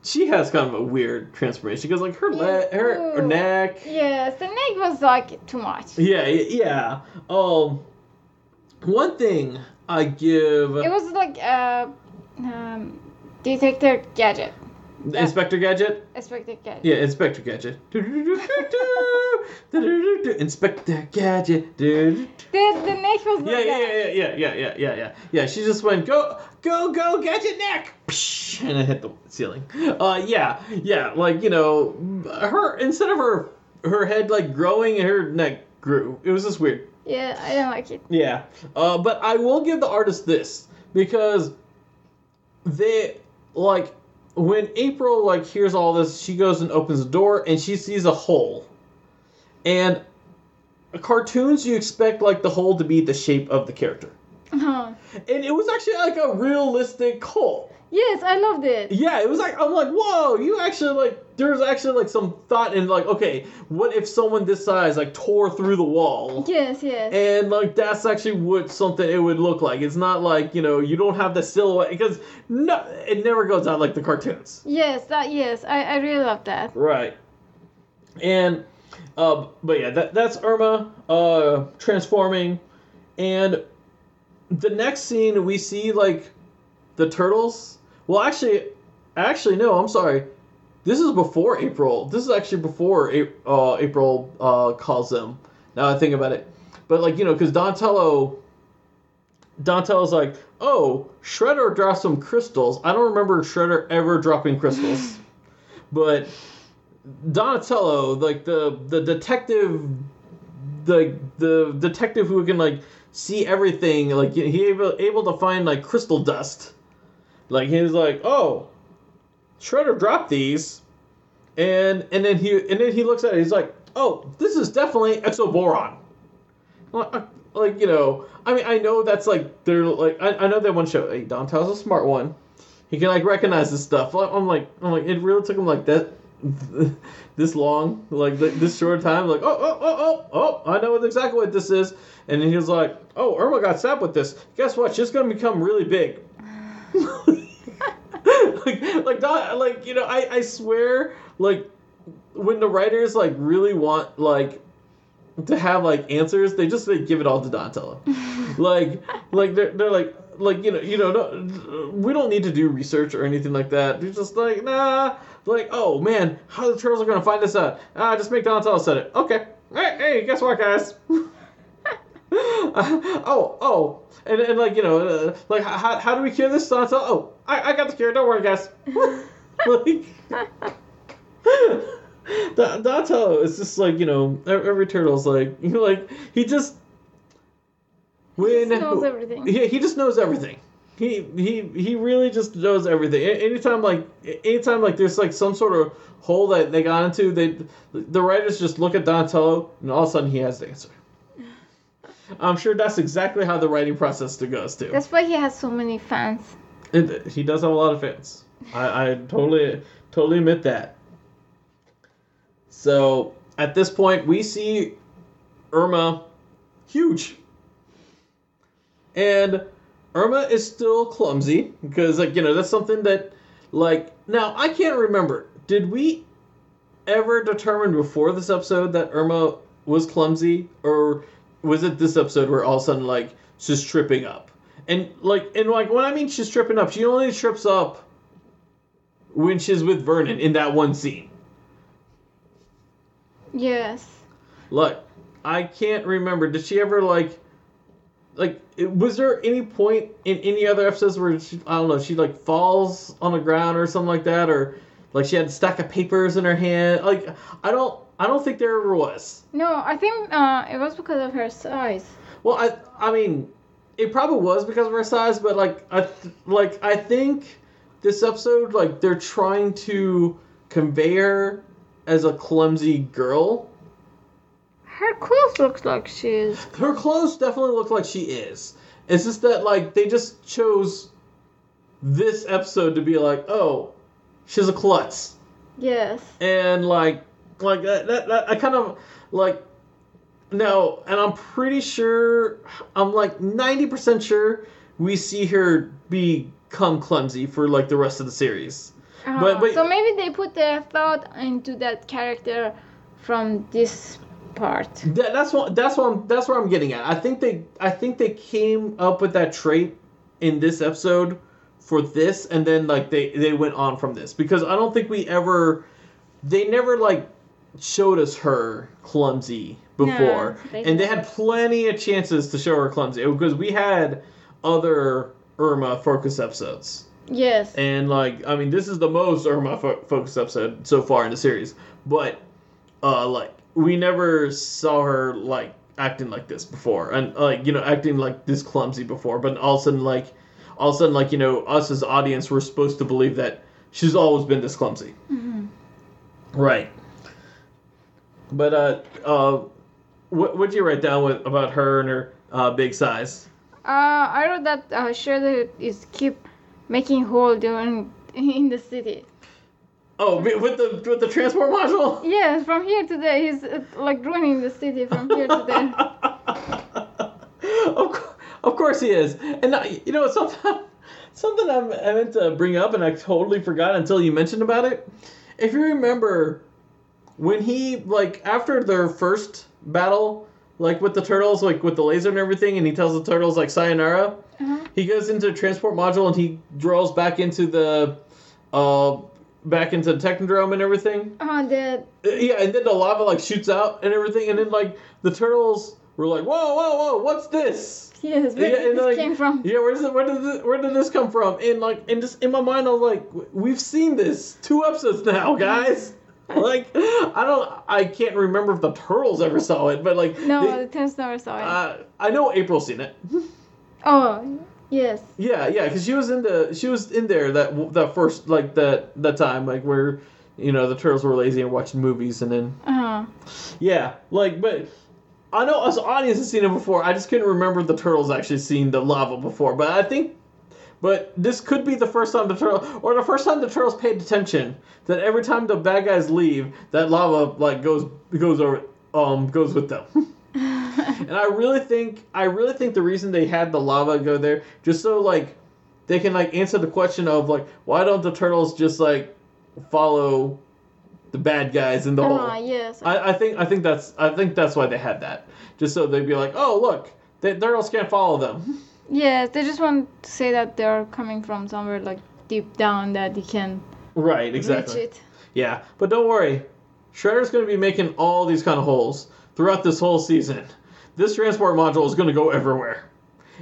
she has kind of a weird transformation because like her le- her, her neck Yes, the neck was like too much. yeah yeah um one thing I give It was like uh, um, Detective Gadget. Inspector Gadget. Inspector Gadget. Yeah, Inspector Gadget. Inspector Gadget. The, the neck was Yeah, yeah, yeah, yeah, yeah, yeah, yeah, yeah. Yeah, she just went go, go, go, gadget neck, and it hit the ceiling. Uh, yeah, yeah, like you know, her instead of her her head like growing, her neck grew. It was just weird. Yeah, I don't like it. Yeah, uh, but I will give the artist this because they like when April like hears all this, she goes and opens the door and she sees a hole, and cartoons you expect like the hole to be the shape of the character, Uh-huh. and it was actually like a realistic hole. Yes, I loved it. Yeah, it was like I'm like, whoa, you actually like there's actually like some thought in like, okay, what if someone this size like tore through the wall? Yes, yes. And like that's actually what something it would look like. It's not like you know you don't have the silhouette because no, it never goes out like the cartoons. yes, that yes, I, I really love that. Right. And uh, but yeah, that that's Irma uh transforming, and the next scene we see like the turtles. Well, actually, actually no, I'm sorry. This is before April. This is actually before uh, April uh, calls them. Now I think about it, but like you know, because Donatello, Donatello's like, oh, Shredder dropped some crystals. I don't remember Shredder ever dropping crystals, but Donatello, like the the detective, the the detective who can like see everything, like he able able to find like crystal dust. Like he was like, oh, Shredder dropped these, and and then he and then he looks at it. He's like, oh, this is definitely exoboron. Like, uh, you know, I mean, I know that's like they're like I, I know that one show. Hey, Donatello's a smart one. He can like recognize this stuff. I'm like I'm like it really took him like that this long, like this short time. Like oh oh oh oh oh, I know exactly what this is. And he was like, oh, Irma got stabbed with this. Guess what? She's gonna become really big. Like like, not, like you know, I I swear like when the writers like really want like to have like answers, they just like give it all to Donatello. like like they're they're like like you know you know no, we don't need to do research or anything like that. They're just like nah. Like oh man, how the turtles are gonna find this out? Ah, just make Donatello said it. Okay. Hey, hey, guess what, guys? oh, oh, and, and like you know, uh, like how, how do we cure this? Donatello? Oh, I, I got the cure. Don't worry, guys. like, Don- Donatello is just like you know, every, turtle's like you know, like he just when He knows everything. Yeah, he just knows everything. He he he really just knows everything. A- Anytime like anytime like there's like some sort of hole that they got into, they the writers just look at Donatello and all of a sudden he has the answer. I'm sure that's exactly how the writing process goes too. That's why he has so many fans. It, he does have a lot of fans. I, I totally totally admit that. So at this point, we see Irma huge, and Irma is still clumsy because like you know that's something that like now I can't remember. Did we ever determine before this episode that Irma was clumsy, or was it this episode where all of a sudden like she's tripping up? And like and like when I mean she's tripping up, she only trips up when she's with Vernon in that one scene. Yes. Like I can't remember. Did she ever like like was there any point in any other episodes where she, I don't know she like falls on the ground or something like that or like she had a stack of papers in her hand like I don't I don't think there ever was. No, I think uh, it was because of her size. Well, I I mean, it probably was because of her size, but like I th- like I think this episode like they're trying to convey her as a clumsy girl. Her clothes looks like she's. Her clothes definitely look like she is. It's just that like they just chose this episode to be like, oh, she's a klutz, Yes. and like like that, that, that I kind of like no, and I'm pretty sure I'm like 90% sure we see her become clumsy for like the rest of the series. Uh, But- but- so maybe they put their thought into that character from this part. That, that's what that's what I'm, that's what I'm getting at. I think they I think they came up with that trait in this episode for this, and then like they they went on from this because I don't think we ever, they never like showed us her clumsy before, they and they had plenty of chances to show her clumsy because we had other Irma focus episodes. Yes. And like, I mean, this is the most Irma fo- focus episode so far in the series. But uh, like, we never saw her like acting like this before, and like you know, acting like this clumsy before. But all of a sudden, like, all of a sudden, like you know, us as audience, we're supposed to believe that she's always been this clumsy. Right. But uh, uh, what what'd you write down with about her and her uh, big size? Uh, I wrote that uh, Shredder is keep making hole during in the city. Oh, with the with the transport module. Yes, from here to there, he's uh, like ruining the city from here to there. of, course, of course he is. And I, you know something something I'm, I meant to bring up and I totally forgot until you mentioned about it. If you remember when he like after their first battle like with the turtles like with the laser and everything and he tells the turtles like sayonara Uh-huh. he goes into the transport module and he draws back into the uh back into the technodrome and everything Oh, the uh, Yeah, and then the lava like shoots out and everything, and then like the turtles were like, "Whoa, whoa, whoa! What's this?" yes, where Yeah, did this like, came from? Yeah, where does it? Where did this, where did this come from? And like, and just in my mind, I was like, "We've seen this two episodes now, guys." Like, I don't, I can't remember if the turtles ever saw it, but like, No, they- the Tens never saw it. uh, I know April's seen it. oh, yes. Yeah, yeah, because she was in the she was in there that that first like that that time like where you know the turtles were lazy and watching movies and then Uh huh. Yeah, like, but I know us audience has seen it before. I just couldn't remember the turtles actually seen the lava before. But I think, but this could be the first time the turtle, or the first time the turtles paid attention that every time the bad guys leave, that lava like goes goes over um goes with them. and I really think I really think the reason they had the lava go there just so like they can like answer the question of like why don't the turtles just like follow the bad guys in the hole. Ah, yes. I, I think I think that's I think that's why they had that. Just so they'd be like, oh look, the turtles can't follow them. yes, they just want to say that they're coming from somewhere like deep down that you can Right, exactly. Yeah, but don't worry, Shredder's going to be making all these kind of holes throughout this whole season. This transport module is going to go everywhere.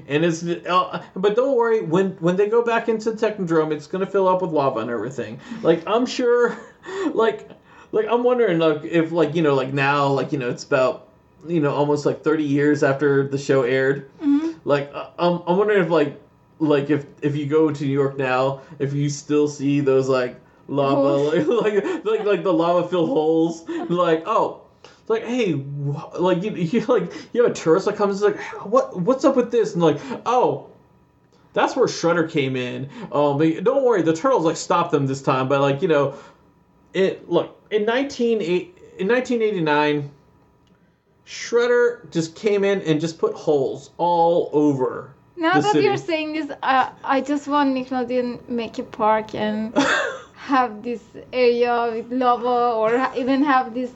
And it's uh, but don't worry when when they go back into Technodrome, it's gonna fill up with lava and everything. Like I'm sure, like like I'm wondering like if like you know like now like you know it's about you know almost like 30 years after the show aired. Mhm. Like uh, I'm I'm wondering if like like if if you go to New York now, if you still see those like lava like like like, like the lava filled holes, like oh. It's like, hey, wh- like you, you like you have a tourist that comes like, what what's up with this? And like, oh, that's where Shredder came in. Um, don't worry, the turtles like stopped them this time. But like you know, it look in nineteen eight in nineteen eighty nine, Shredder just came in and just put holes all over. Now the that city. you're saying this, uh, I just want Nickelodeon make a park and have this area with lava, or even have this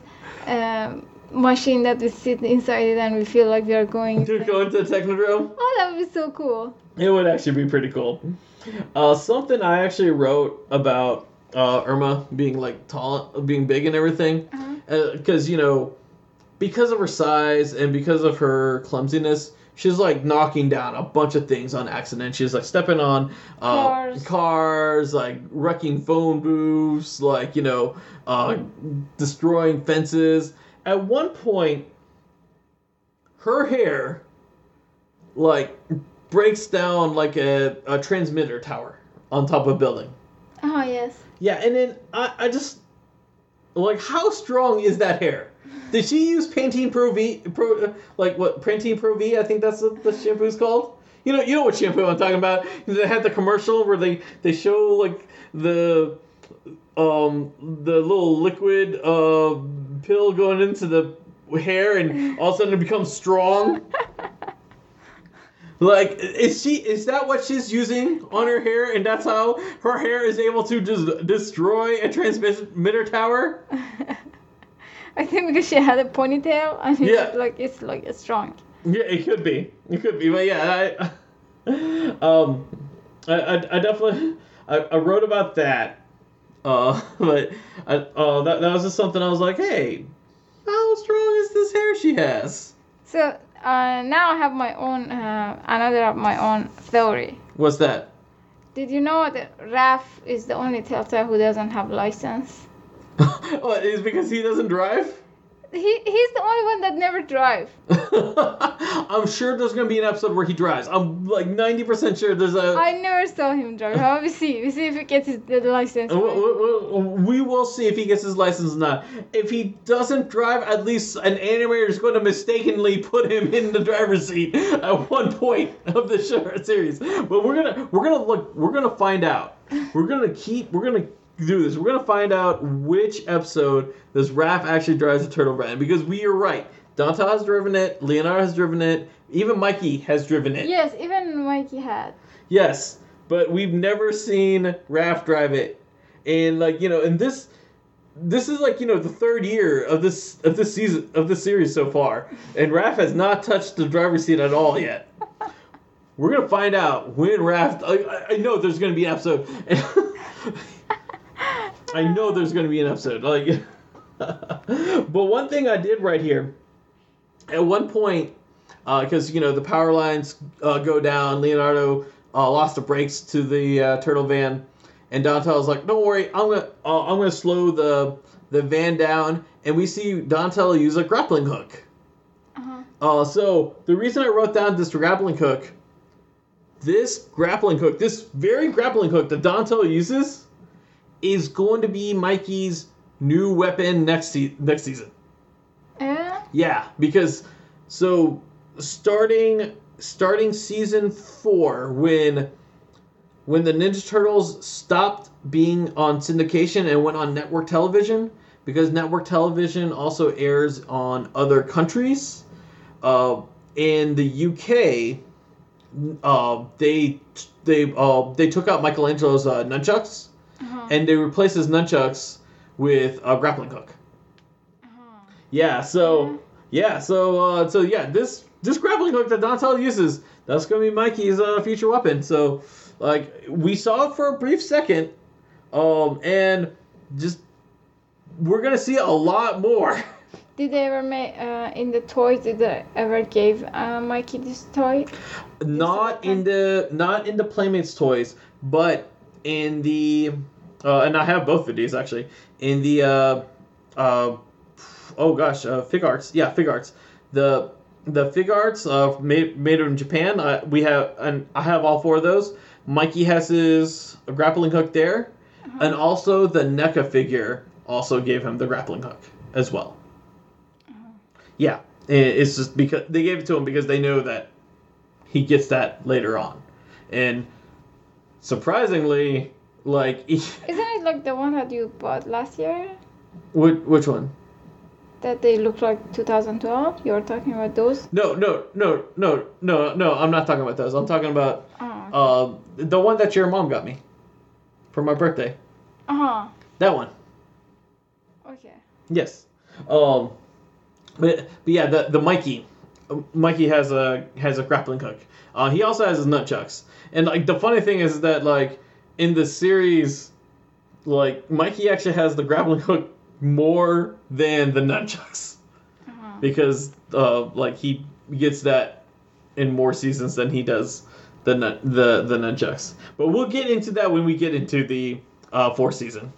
um, machine that we sit inside it and we feel like we are going. to go into the Technodrome. Oh, that would be so cool. It would actually be pretty cool. Uh, something I actually wrote about uh, Irma being like tall, being big and everything, Uh-huh. because you know, because of her size and because of her clumsiness, she's like knocking down a bunch of things on accident. She's like stepping on uh, Cars. cars, like wrecking phone booths, like you know, uh, destroying fences. At one point, her hair like breaks down like a, a transmitter tower on top of a building. Oh yes. Yeah, and then I, I just like how strong is that hair? Did she use Pantene Pro V Pro like what Pantene Pro V? I think that's what the shampoo's called. You know, you know what shampoo I'm talking about. They had the commercial where they they show like the um the little liquid uh pill going into the hair and all of a sudden it becomes strong. Like, is she? Is that what she's using on her hair, and that's how her hair is able to just destroy a transmitter tower? I think because she had a ponytail and it's Yeah. like it's like it's strong. Yeah, it could be. It could be, but yeah, I, um, I, I, I definitely I, I wrote about that. Uh, but I, uh, that, that was just something I was like, hey, how strong is this hair she has? So uh, now I have my own, uh, another of my own theory. What's that? Did you know that Raph is the only Telltale who doesn't have license? oh, it's because he doesn't drive? He he's the only one that never drive. I'm sure there's gonna be an episode where he drives. I'm like 90% sure there's a. I never saw him drive. How we see? We see if he gets his the license. We- we- we- We will see if he gets his license or not. If he doesn't drive, at least an animator is going to mistakenly put him in the driver's seat at one point of the show series. But we're gonna we're gonna look we're gonna find out. We're gonna keep we're gonna do this. We're gonna find out which episode this Raph actually drives the turtle van because we are right. Dante has driven it. Leonardo has driven it. Even Mikey has driven it. Yes, even Mikey had. Yes, but we've never seen Raph drive it, and like you know, and this, this is like you know the third year of this of this season of this series so far, and Raph has not touched the driver's seat at all yet. We're gonna find out when Raph. I, I know there's gonna be an episode. I know there's gonna be an episode. Like, but one thing I did right here, at one point, because you know the power lines uh, go down. Leonardo uh, lost the brakes to the uh, turtle van, and Dante was like, "Don't worry, I'm gonna uh, I'm gonna slow the the van down." And we see Dante use a grappling hook. Uh-huh. Uh, so the reason I wrote down this grappling hook, this grappling hook, this very grappling hook that Dontel uses, is going to be Mikey's new weapon next se- next season. Eh? Yeah, because so starting starting season four when when the Ninja Turtles stopped being on syndication and went on network television because network television also airs on other countries. Uh, in the UK, uh, they they uh, they took out Michelangelo's uh, nunchucks Uh-huh. and they replaced his nunchucks with a grappling hook. Uh-huh. Yeah, so yeah, so uh, so yeah, this this grappling hook that Dontel uses, that's gonna be Mikey's uh, future weapon. So like we saw it for a brief second, um, and just we're gonna see a lot more. Did they ever make uh, in the toys? Did they ever give uh, Mikey this toy? not in the not in the Playmates toys, but in the uh, and I have both of these actually in the uh, uh, oh gosh uh, Figuarts. Yeah Figuarts. The the Figuarts uh, made made in Japan. Uh, we have and I have all four of those. Mikey has his grappling hook there, and also the NECA figure also gave him the grappling hook as well. Yeah, i- it's just because they gave it to him because they know that he gets that later on, and surprisingly, like Isn't it like the one that you bought last year? which, which one? That they look like 2012? You're talking about those? No, no, no, no, no, no. I'm not talking about those. I'm talking about Oh. uh, the one that your mom got me for my birthday. Uh huh. That one. Okay. Yes. Um, but but yeah, the the Mikey, Mikey has a has a grappling hook. Uh, he also has his nunchucks. And like the funny thing is that like in the series, like Mikey actually has the grappling hook more than the nunchucks Uh-huh. because uh like he gets that in more seasons than he does the nun- the the nunchucks. But we'll get into that when we get into the uh fourth season.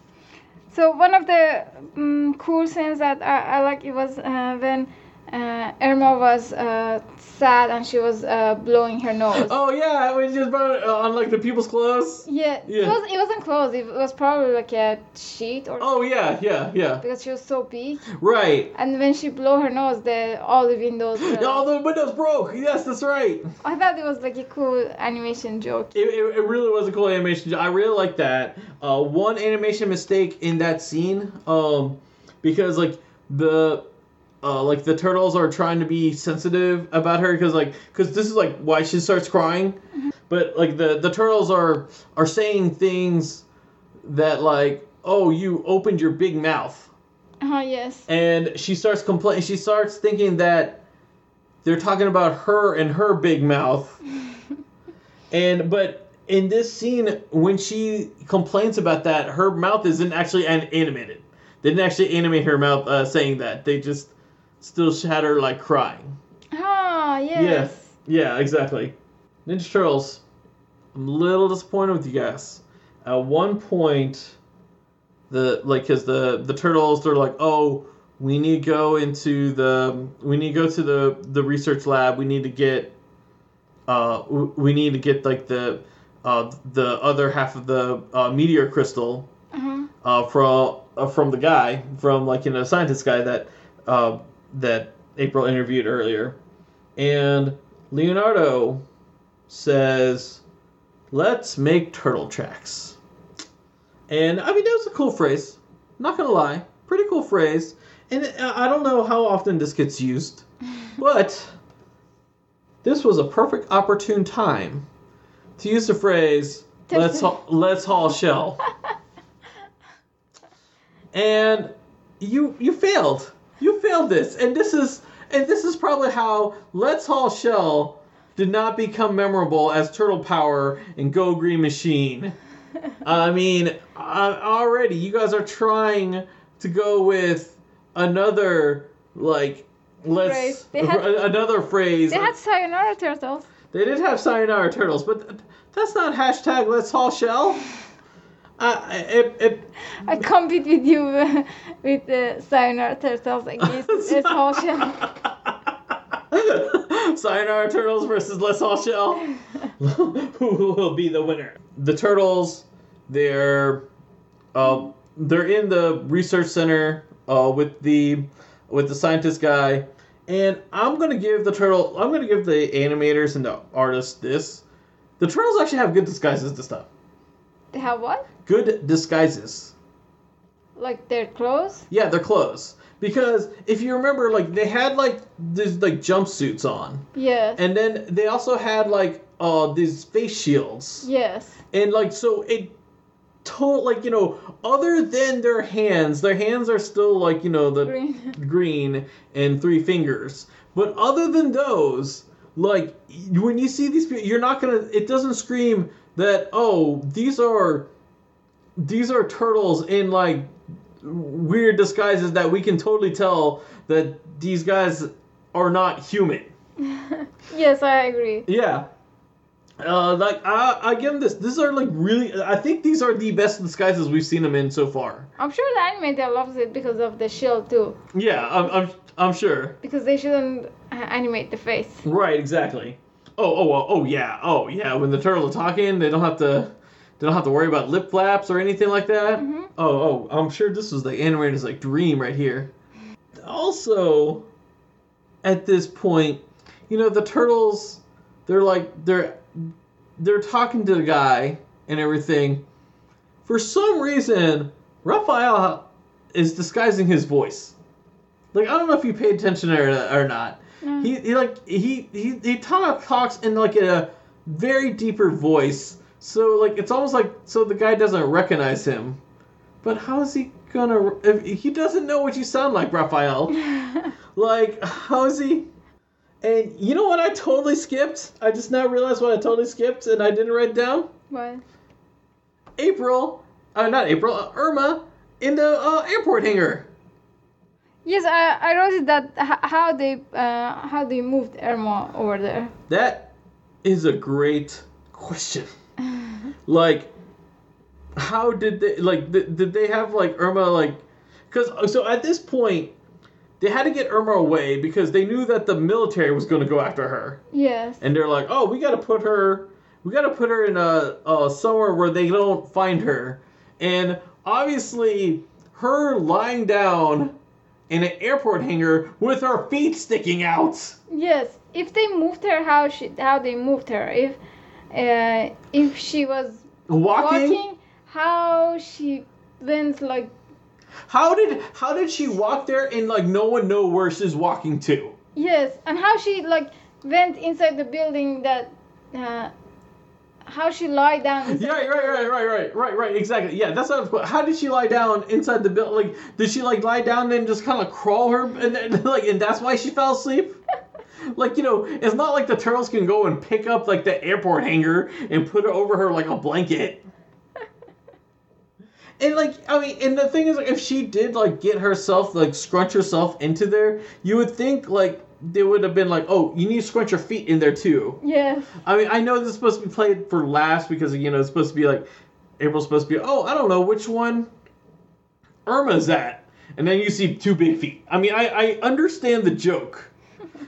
So one of the um, cool scenes that I, I like it was uh, when uh, Irma was uh, sad and she was uh, blowing her nose. Oh yeah, we just brought it on like the people's clothes. Yeah, Yeah. It, was, it wasn't clothes. It was probably like a sheet or Oh yeah, yeah, yeah. because she was so big. Right. And when she blow her nose, the all the windows. uh, All the windows broke. Yes, that's right. I thought it was like a cool animation joke. It, it, it really was a cool animation. Joke. I really like that. Uh, one animation mistake in that scene, um, because like the. Uh, like the turtles are trying to be sensitive about her because like because this is like why she starts crying but like the the turtles are are saying things that like oh you opened your big mouth Oh yes. and she starts complaining. She starts thinking that they're talking about her and her big mouth, and but in this scene, when she complains about that, her mouth isn't actually an- animated. They didn't actually animate her mouth uh, saying that. They just still had her like crying. Ah, yes. Yeah, exactly. Ninja Turtles. I'm a little disappointed with you guys. At one point, the like, cause the the turtles they're like, oh, we need to go into the we need to go to the the research lab. We need to get uh we need to get like the uh the other half of the uh, meteor crystal Uh-huh. uh, from uh, from the guy from like you know scientist guy that uh, that April interviewed earlier, and Leonardo says, "Let's make turtle tracks." And I mean that was a cool phrase. Not gonna lie, pretty cool phrase. And uh, I don't know how often this gets used, but this was a perfect opportune time to use the phrase "Let's haul, let's haul shell." and you you failed. You failed this, and this is and this is probably how Let's Haul Shell did not become memorable as Turtle Power and Go Green Machine. I mean, uh, already you guys are trying to go with another like let's had- another phrase. They had sayonara turtles. They did have sayonara turtles, but th- that's not hashtag Let's Haul Shell. Uh, it, it, I compete with you uh, with the sayonara turtles against this whole show. Sayonara Turtles versus Let's Haul Shell. Who will be the winner? The turtles, they're uh, they're in the research center uh, with the with the scientist guy, and I'm gonna give the turtle. I'm gonna give the animators and the artists this. The turtles actually have good disguises this time. They have what? Good disguises. Like their clothes? Yeah, their clothes. Because if you remember, like they had like these like jumpsuits on, Yes. and then they also had like uh these face shields, yes. and like so it told like you know other than their hands, their hands are still like you know the Green. green and three fingers, but other than those, like when you see these people, you're not gonna. It doesn't scream that oh these are these are turtles in like weird disguises that we can totally tell that these guys are not human. yes, I agree. Yeah. Uh, like I, I give them this. These are like really. I think these are the best disguises we've seen them in so far. I'm sure the animator loves it because of the shield too. Yeah, I'm, I'm, I'm sure. Because they shouldn't animate the face. Right, exactly. Oh, oh, oh, oh, yeah, oh, yeah. When the turtles are talking, they don't have to, they don't have to worry about lip flaps or anything like that. Mhm. Oh, oh, I'm sure this was the animator's like dream right here. Also, at this point, you know the turtles, they're like they're they're talking to the guy and everything. For some reason, Raphael is disguising his voice. Like I don't know if you paid attention or, or not. Mm. He, he like he he he kind of talks in like a very deeper voice. So like it's almost like so the guy doesn't recognize him. But how is he gonna? If he doesn't know what you sound like, Raphael. like how is he? And you know what? I totally skipped. I just now realized what I totally skipped, and I didn't write down. what? April, uh, not April, uh, Irma in the uh, airport hangar. Yes, I, I wrote it that how they uh, how they moved Irma over there. That is a great question. like, how did they like? Th- did they have like Irma like? Because uh, so at this point, they had to get Irma away because they knew that the military was going to go after her, Yes. and they're like, oh, we got to put her, we got to put her in a, a somewhere where they don't find her, and obviously her lying down in an airport hangar with her feet sticking out. Yes. If they moved her, how she how they moved her? If uh, if she was Walking? walking, how she went like How did how did she walk there and like no one know where she's walking to? yes, and how she like went inside the building that uh, how she lie down. inside Yeah, right, right, right, right, right, right, exactly. Yeah, that's what. Was, how did she lie down inside the building? Like, did she like lie down and just kind of crawl her and then like and that's why she fell asleep? like you know, it's not like the turtles can go and pick up like the airport hanger and put it over her like a blanket. And like I mean, and the thing is, like, if she did like get herself like scrunch herself into there, you would think like they would have been like, oh, you need to scrunch your feet in there too. Yeah. I mean, I know this is supposed to be played for laughs because you know it's supposed to be like April's supposed to be. Oh, I don't know which one Irma's at, and then you see two big feet. I mean, I I understand the joke,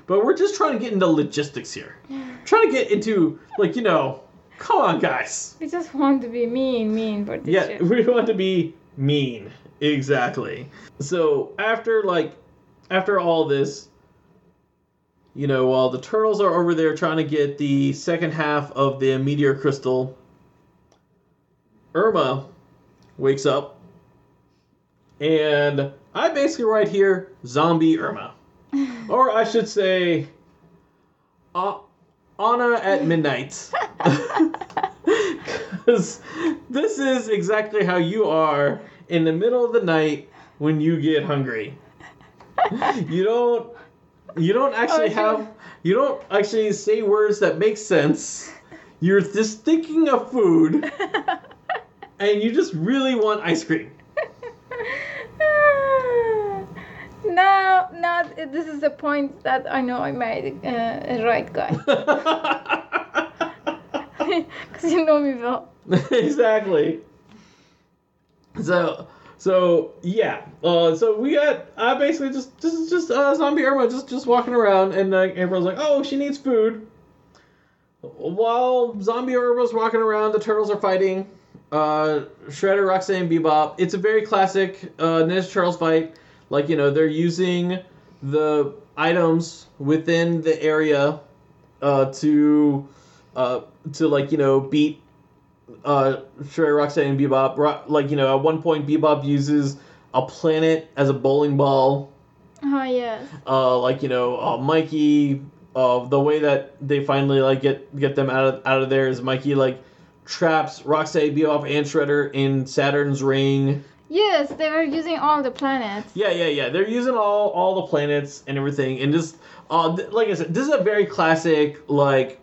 but we're just trying to get into logistics here. trying to get into like you know, come on, guys. We just want to be mean, mean for this Yeah, shit. we want to be mean. Exactly. So after like after all this, you know, while the turtles are over there trying to get the second half of the meteor crystal, Irma wakes up and I basically write here zombie Irma. Or I should say uh, Anna at midnight. Because this is exactly how you are in the middle of the night when you get hungry. You don't you don't actually Okay. have you don't actually say words that make sense. You're just thinking of food and you just really want ice cream. Now, now this is the point that I know I made uh, a right guy. Because you know me well. exactly. So so yeah. Uh, so we got I basically just just just uh, zombie Irma just just walking around and uh, April's like, oh, she needs food. While zombie Irma's walking around, the turtles are fighting. Uh, Shredder, Rocksteady, Bebop. It's a very classic uh, Ninja Turtles fight. Like you know, they're using the items within the area uh, to uh, to like you know beat uh Shredder, Rocksteady, and Bebop. Ro- like you know, at one point Bebop uses a planet as a bowling ball. Oh yes. Uh, like you know, uh, Mikey. Uh, the way that they finally like get get them out of out of there is Mikey like traps Rocksteady, Bebop, and Shredder in Saturn's ring. Yes, they were using all the planets. Yeah, yeah, yeah. They're using all all the planets and everything, and just uh, th- like I said, this is a very classic like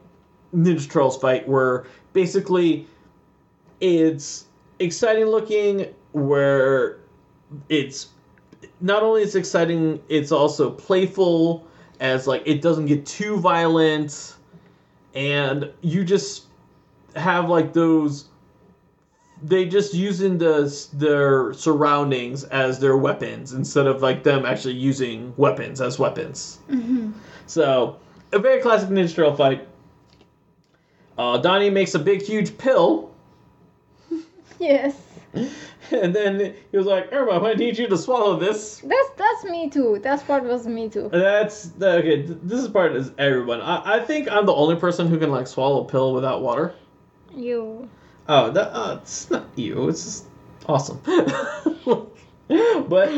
Ninja Turtles fight where basically it's exciting looking, where it's not only it's exciting, it's also playful, as like it doesn't get too violent, and you just have like those they just using the their surroundings as their weapons instead of like them actually using weapons as weapons. Mhm. So a very classic Ninja Turtle fight. Uh, Donnie makes a big huge pill, Yes. and then he was like, "Irma, I need you to swallow this." That's that's me too. That part was me too. That's okay. This is part is everyone. I, I think I'm the only person who can like swallow a pill without water. You. Oh, that uh, it's not you. It's just awesome. but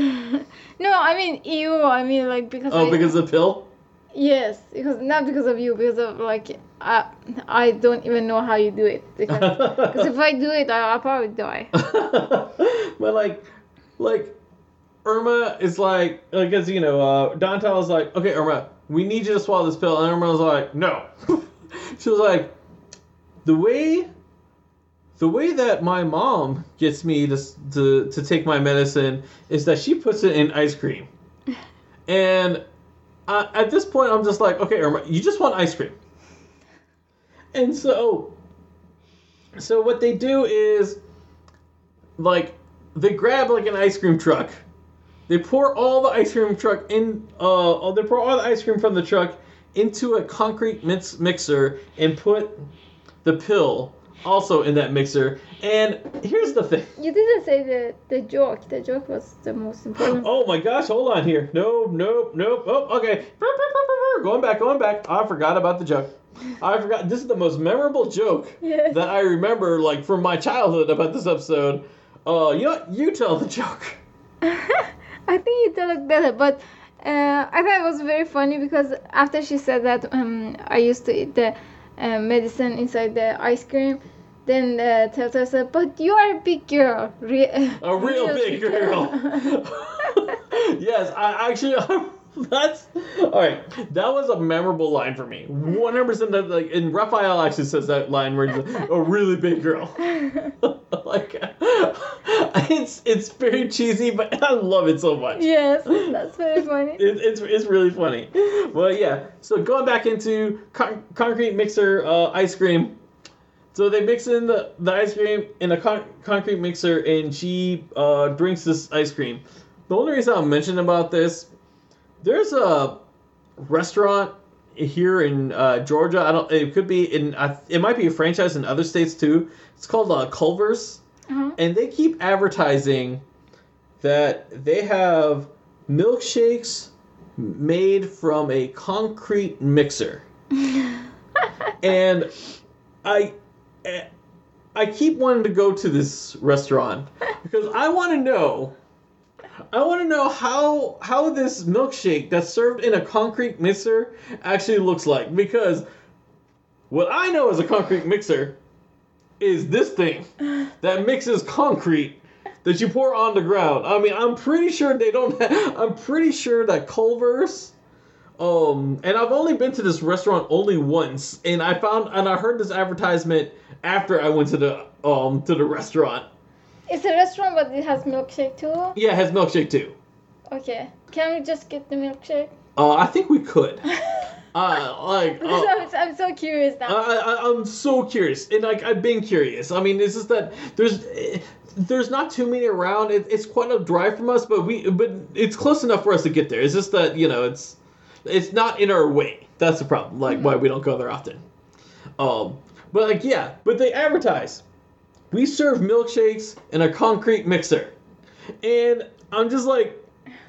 No, I mean you. I mean like because. oh, I, because of the pill. Yes, because not because of you. Because of like I I don't even know how you do it. Because if I do it, I, I'll probably die. but like, like Irma is like, like because you know, uh, Dontel is like, okay, Irma, we need you to swallow this pill, and Irma was like, no. she was like, the way, the way that my mom gets me to to to take my medicine is that she puts it in ice cream, and uh, at this point, I'm just like, okay, Irma, you just want ice cream, and so. So what they do is like they grab like an ice cream truck. They pour all the ice cream truck in. Uh, they pour all the ice cream from the truck into a concrete mix mixer and put the pill also in that mixer. And here's the thing. You didn't say the the joke. The joke was the most important. Oh my gosh! Hold on here. No, nope, nope. Oh, okay. Going back, going back. I forgot about the joke. I forgot. This is the most memorable joke that I remember, like from my childhood about this episode. Uh, you know, you tell the joke. I think you tell it better, but uh, I thought it was very funny because after she said that um, I used to eat the uh, medicine inside the ice cream, then uh, Telltale said, "But you are a big girl, Re- A real big girl. yes, I actually That's all right. That was a memorable line for me. One hundred percent. That like, and Raphael actually says that line where he's like, a really big girl. like, it's it's very cheesy, but I love it so much. yes, that's very funny. It, it's it's really funny. Well, yeah. So going back into con- concrete mixer uh, ice cream. So they mix in the, the ice cream in a con- concrete mixer, and she uh, drinks this ice cream. The only reason I'm mentioning about this, there's a restaurant here in uh, Georgia. I don't. It could be in. It might be a franchise in other states too. It's called uh, Culver's Uh-huh. and they keep advertising that they have milkshakes made from a concrete mixer. and I I keep wanting to go to this restaurant because I want to know I want to know how how this milkshake that's served in a concrete mixer actually looks like because what I know as a concrete mixer is this thing that mixes concrete that you pour on the ground. I mean, I'm pretty sure they don't. Have, I'm pretty sure that Culver's. Um, and I've only been to this restaurant only once, and I found and I heard this advertisement after I went to the um to the restaurant. It's a restaurant, but it has milkshake too. Yeah, it has milkshake too. Okay, can we just get the milkshake? Uh, I think we could. Uh, like, uh, I'm, so, I'm so curious now. I, I, I'm so curious, and like I've been curious. I mean, it's just that there's eh, there's not too many around. It, it's quite a drive from us, but we but it's close enough for us to get there. It's just that you know it's it's not in our way. That's the problem. Like why we don't go there often. Um, but like yeah, but they advertise. We serve milkshakes in a concrete mixer, and I'm just like.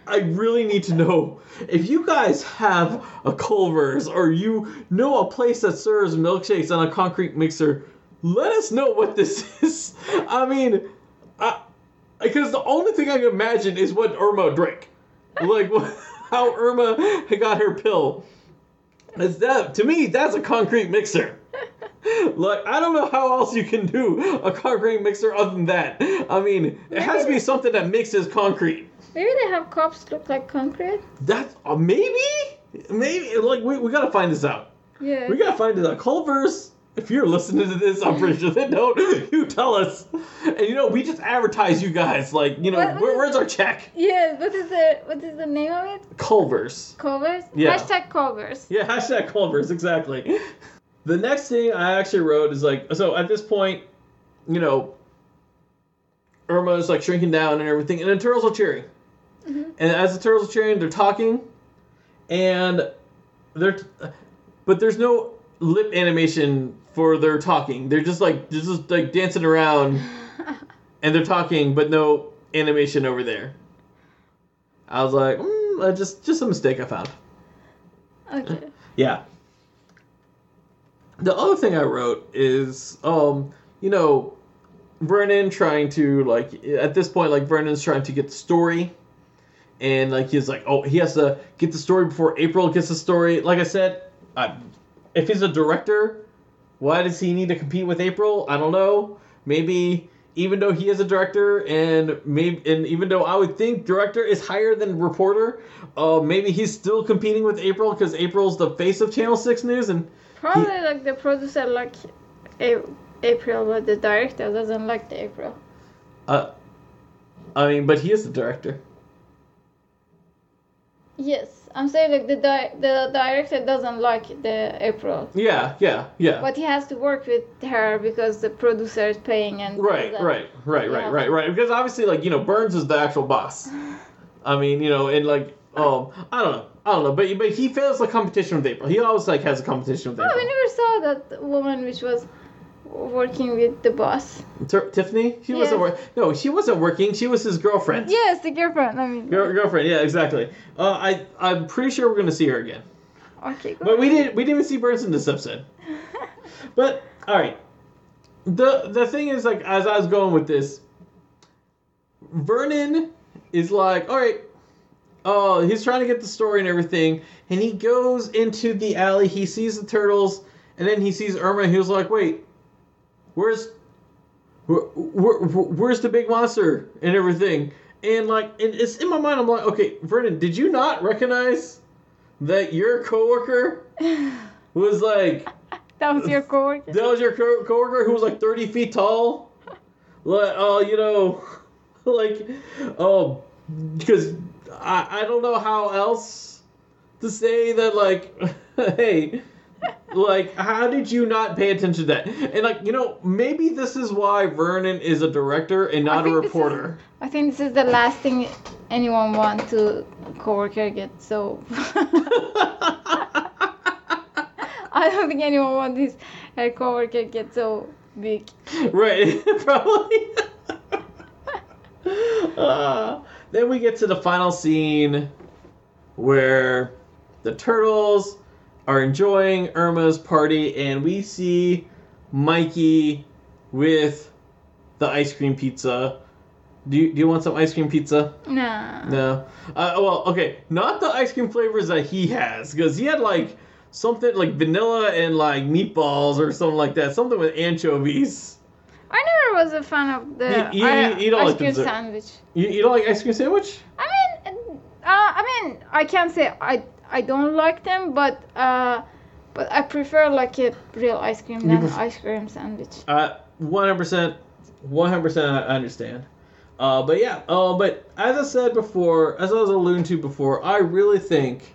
I really need to know if you guys have a Culver's or you know a place that serves milkshakes on a concrete mixer, let us know what this is. I mean, I, because the only thing I can imagine is what Irma drank, like what, how Irma got her pill. Is that to me? That's a concrete mixer. Like I don't know how else you can do a concrete mixer other than that. I mean, it has to be something that mixes concrete. Maybe they have cops look like concrete. That's uh, maybe, maybe like we, we gotta find this out. Yeah. We gotta find this out. Culver's, if you're listening to this, I'm pretty sure they don't. You tell us. And you know, we just advertise you guys. Like, you know, What- what where, where's our check? Yes. What is the what is the name of it? Culver's. Culver's? Yeah. Hashtag Culver's. Yeah, hashtag Culver's, exactly. The next thing I actually wrote is like, so at this point, you know, Irma is like shrinking down and everything, and the turtles are cheering. Mm-hmm. And as the turtles are cheering, they're talking, and they're, but there's no lip animation for their talking. They're just like they're just like dancing around, and they're talking, but no animation over there. I was like, mm, just just a mistake I found. Okay. Yeah. The other thing I wrote is, um, you know, Vernon trying to like at this point, like Vernon's trying to get the story, and like he's like, oh, he has to get the story before April gets the story. Like I said, I, if he's a director, why does he need to compete with April? I don't know. Maybe even though he is a director, and maybe and even though I would think director is higher than reporter, uh, maybe he's still competing with April because April's the face of Channel Six News, and Probably like the producer like A- April, but the director doesn't like the April. uh, I mean, but he is the director. Yes, I'm saying like the di- the director doesn't like the April, Yeah, yeah, yeah. but he has to work with her because the producer is paying and Right, right, right, Yeah. right, right, right. Because obviously, like you know, Burns is the actual boss. I mean, you know, and like, um, I don't know, I don't know, but but he fails the competition with April. He always like has a competition with April. Oh, we never saw that woman which was working with the boss. Ti- Tiffany, she wasn't Yes. working. No, she wasn't working. She was his girlfriend. Yes, the girlfriend. I mean. Girl, girlfriend, yeah, exactly. Uh, I I'm pretty sure we're gonna see her again. Okay. But we didn't we didn't even see Burns in this episode. But all right, the the thing is like as I was going with this, Vernon is like, all right, oh, he's trying to get the story and everything, and he goes into the alley. He sees the turtles, and then he sees Irma. And he was like, wait, where's where, where, where's the big monster and everything? and like, and it's in my mind. I'm like, okay, Vernon, did you not recognize that your coworker was like That was your coworker. that was your co- coworker who was like 30 feet tall? Like, oh, you know, like, oh, because I, I don't know how else to say that, like, hey, like, how did you not pay attention to that? And, like, you know, maybe this is why Vernon is a director and not a this is- reporter. I think this is the last thing anyone want to coworker get. So I don't think anyone want his uh, coworker get so big. right, probably. Uh, then we get to the final scene where the turtles are enjoying Irma's party, and we see Mikey with the ice cream pizza. Do you, do you want some ice cream pizza? No. No. Uh, well, okay, not the ice cream flavors that he has, because he had like something like vanilla and like meatballs or something like that, something with anchovies. I never was a fan of the You- you- i- you don't ice like cream sandwich. You, you don't like ice cream sandwich? I mean, uh, I mean, I can't say I I don't like them, but uh, but I prefer like a real ice cream than pref- ice cream sandwich. Uh, one hundred percent, one hundred percent. I understand. Uh, but yeah. Uh, but as I said before, as I was alluding to before, I really think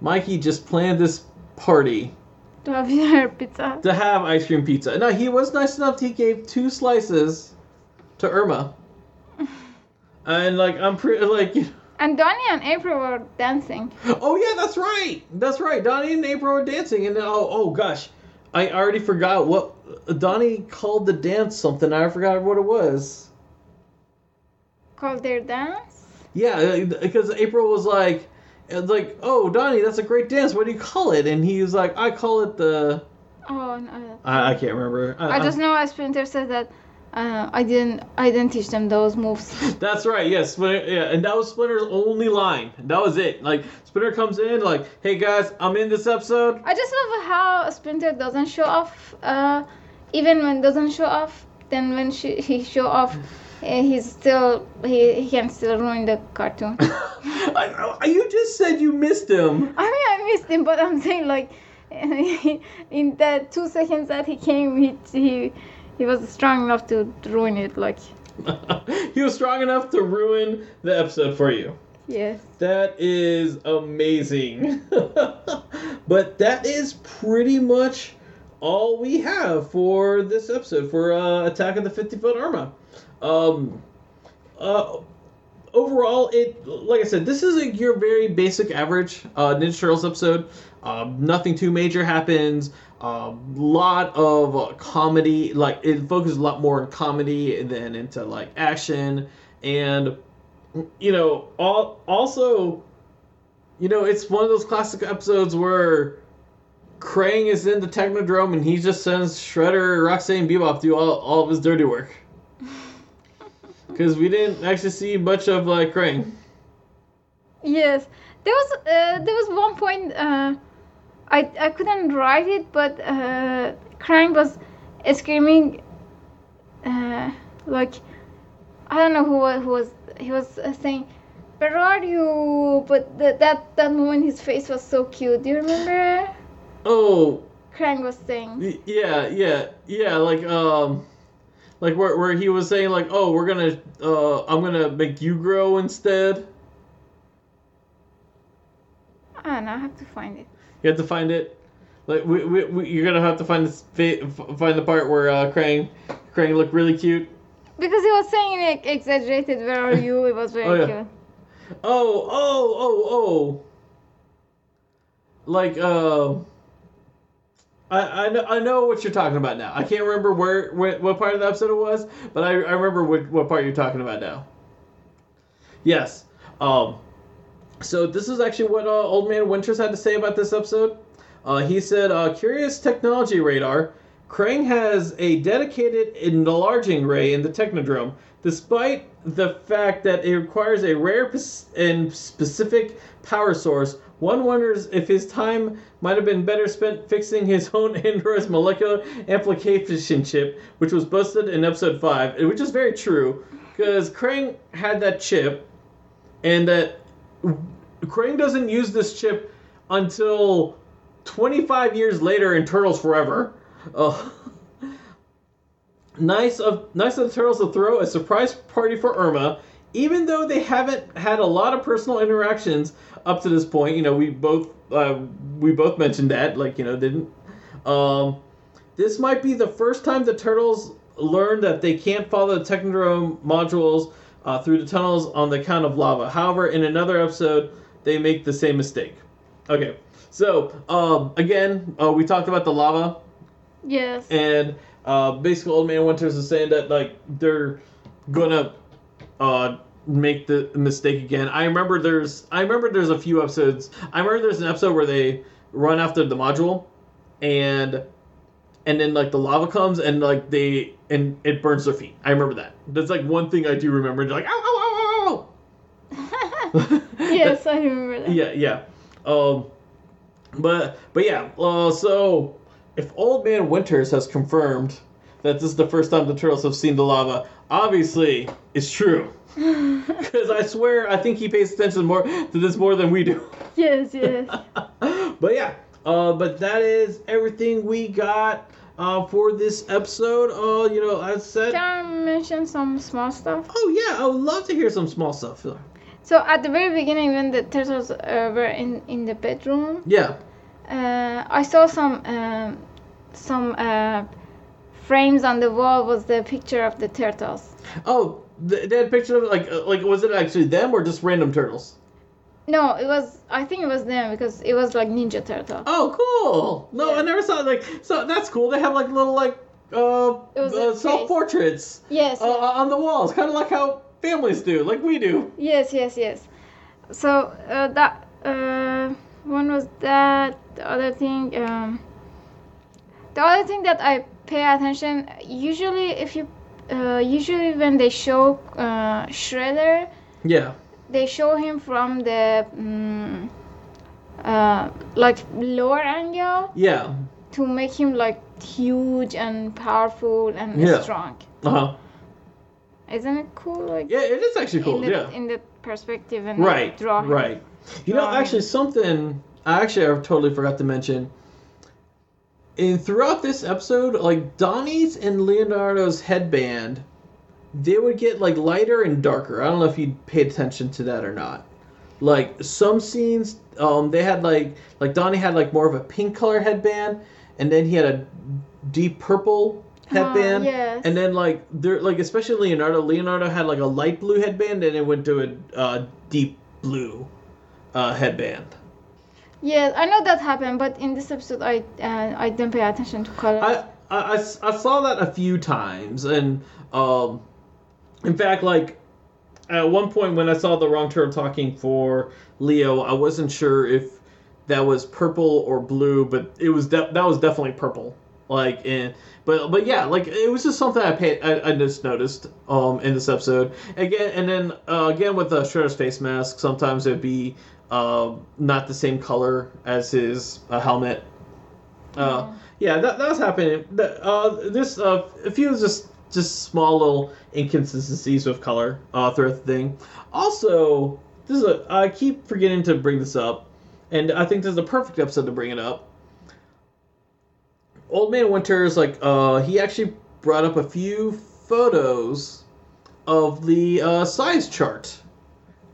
Mikey just planned this party To have your pizza. to have ice cream pizza. Now he was nice enough. He gave two slices to Irma, and like I'm pretty like. You And Donnie and April were dancing. Oh yeah, that's right. That's right. Donnie and April were dancing, and oh oh gosh, I already forgot what Donnie called the dance something. I forgot what it was. Called their dance. Yeah, uh, because April was like, it's like, oh Donnie, that's a great dance. What do you call it? And he was like, I call it the. Oh no. I, I can't remember. I just know as Splinter said that uh, I didn't I didn't teach them those moves. That's right. Yes, Splinter. Yeah, and that was Splinter's only line. That was it. Like Splinter comes in, like, hey guys, I'm in this episode. I just love how Splinter doesn't show off. Uh, even when doesn't show off, then when she, he show off, uh, he's still he, he can still ruin the cartoon. I, I- you just said you missed him. I mean, I missed him, but I'm saying like, in the two seconds that he came, he he, he was strong enough to ruin it. Like, he was strong enough to ruin the episode for you. yes. That is amazing. but that is pretty much all we have for this episode for uh, Attack of the 50 Foot Irma. Um, uh, overall, it like I said, this is a, your very basic average uh, Ninja Turtles episode. Um, nothing too major happens. A lot of uh, comedy, like it focuses a lot more on comedy than into like action, and you know, all, also, you know, it's one of those classic episodes where Krang is in the Technodrome and he just sends Shredder, Rocksteady, and Bebop do all, all of his dirty work. Because we didn't actually see much of like Krang. Yes, there was uh, there was one point uh, I I couldn't write it, but uh, Krang was screaming uh, like I don't know who wa- who was he was uh, saying where are you? But th- that that moment his face was so cute. Do you remember? Oh, Krang was saying. yeah, yeah, yeah, like, um, like where, where he was saying like, oh, we're gonna, uh, I'm gonna make you grow instead. I don't know. I have to find it. You have to find it. Like we, we, we you're gonna have to find this find the part where uh, Krang Krang looked really cute. Because he was saying like exaggerated. Where are you? It was very Oh, yeah. cute. Oh oh oh oh. Like um. I, I know I know what you're talking about now. I can't remember where, where what part of the episode it was, but I, I remember what, what part you're talking about now. Yes. Um. So this is actually what uh, Old Man Winters had to say about this episode. Uh, he said, uh, "Curious technology radar. Krang has a dedicated enlarging ray in the Technodrome, despite the fact that it requires a rare and specific power source. One wonders if his time might have been better spent fixing his own Android's molecular amplification chip, which was busted in episode five, which is very true. because Krang had that chip, and that Krang doesn't use this chip until 25 years later in Turtles Forever. Uh, nice of nice of the Turtles to throw a surprise party for Irma, even though they haven't had a lot of personal interactions up to this point. You know, we both uh, we both mentioned that, like you know, didn't. Um, this might be the first time the Turtles learn that they can't follow the Technodrome modules uh, through the tunnels on the count of lava. However, in another episode, they make the same mistake. Okay, so um, again, uh, we talked about the lava, Yes. and uh, basically, Old Man Winters is saying that like they're gonna uh, make the mistake again. I remember there's I remember there's a few episodes. I remember there's an episode where they run after the module, and and then like the lava comes and like they and it burns their feet. I remember that. That's like one thing I do remember. They're like ow ow. yes, I remember that. Yeah, yeah. Um, but but yeah. Uh, so if Old Man Winters has confirmed that this is the first time the turtles have seen the lava, obviously it's true. Because I swear, I think he pays attention more to this more than we do. Yes, yes. but yeah, uh, but that is everything we got uh, for this episode. Uh, you know, I said, Can I mention some small stuff? oh yeah, I would love to hear some small stuff. So at the very beginning, when the turtles uh, were in in the bedroom, Yeah, uh, I saw some um, some uh, frames on the wall. Was the picture of the turtles? Oh, th- they had pictures of. Like, uh, like was it actually them or just random turtles? No, it was. I think it was them because it was like Ninja Turtle. Oh, cool! No, I never saw like so. That's cool. They have like little like uh, uh self portraits. Yes. uh, on the walls, kind of like how families do, like we do. Yes, yes, yes. So uh, that uh, one was that. The other thing, um, the other thing that I pay attention usually if you uh, usually when they show uh, Shredder, Yeah. they show him from the mm uh, like lower angle Yeah. to make him like huge and powerful and Yeah. strong. Uh huh. Isn't it cool? Like Yeah, it is actually cool. in the yeah. in the perspective and Right. draw him. Right. You know, actually, something I actually I totally forgot to mention. In throughout this episode, like Donnie's and Leonardo's headband, they would get like lighter and darker. I don't know if you paid attention to that or not. Like some scenes, um, they had like like Donnie had like more of a pink color headband, and then he had a deep purple headband. yes. And then like there like especially Leonardo, Leonardo had like a light blue headband and it went to a uh, deep blue uh, headband. Yes, I know that happened, but in this episode, I uh, I didn't pay attention to color. I I saw that a few times and um in fact like at one point when I saw the wrong turtle talking for Leo, I wasn't sure if that was purple or blue, but it was de- that was definitely purple. Like and but but yeah, like it was just something I paid I, I just noticed um in this episode again and then uh, again with the Shredder's face mask, sometimes it'd be uh, not the same color as his uh, helmet. Uh, yeah, that, that was happening. Uh, this uh, a few just just small little inconsistencies with color uh, throughout the thing. Also, this is a I keep forgetting to bring this up, and I think this is the perfect episode to bring it up. Old Man Winters, like, uh, he actually brought up a few photos of the uh, size chart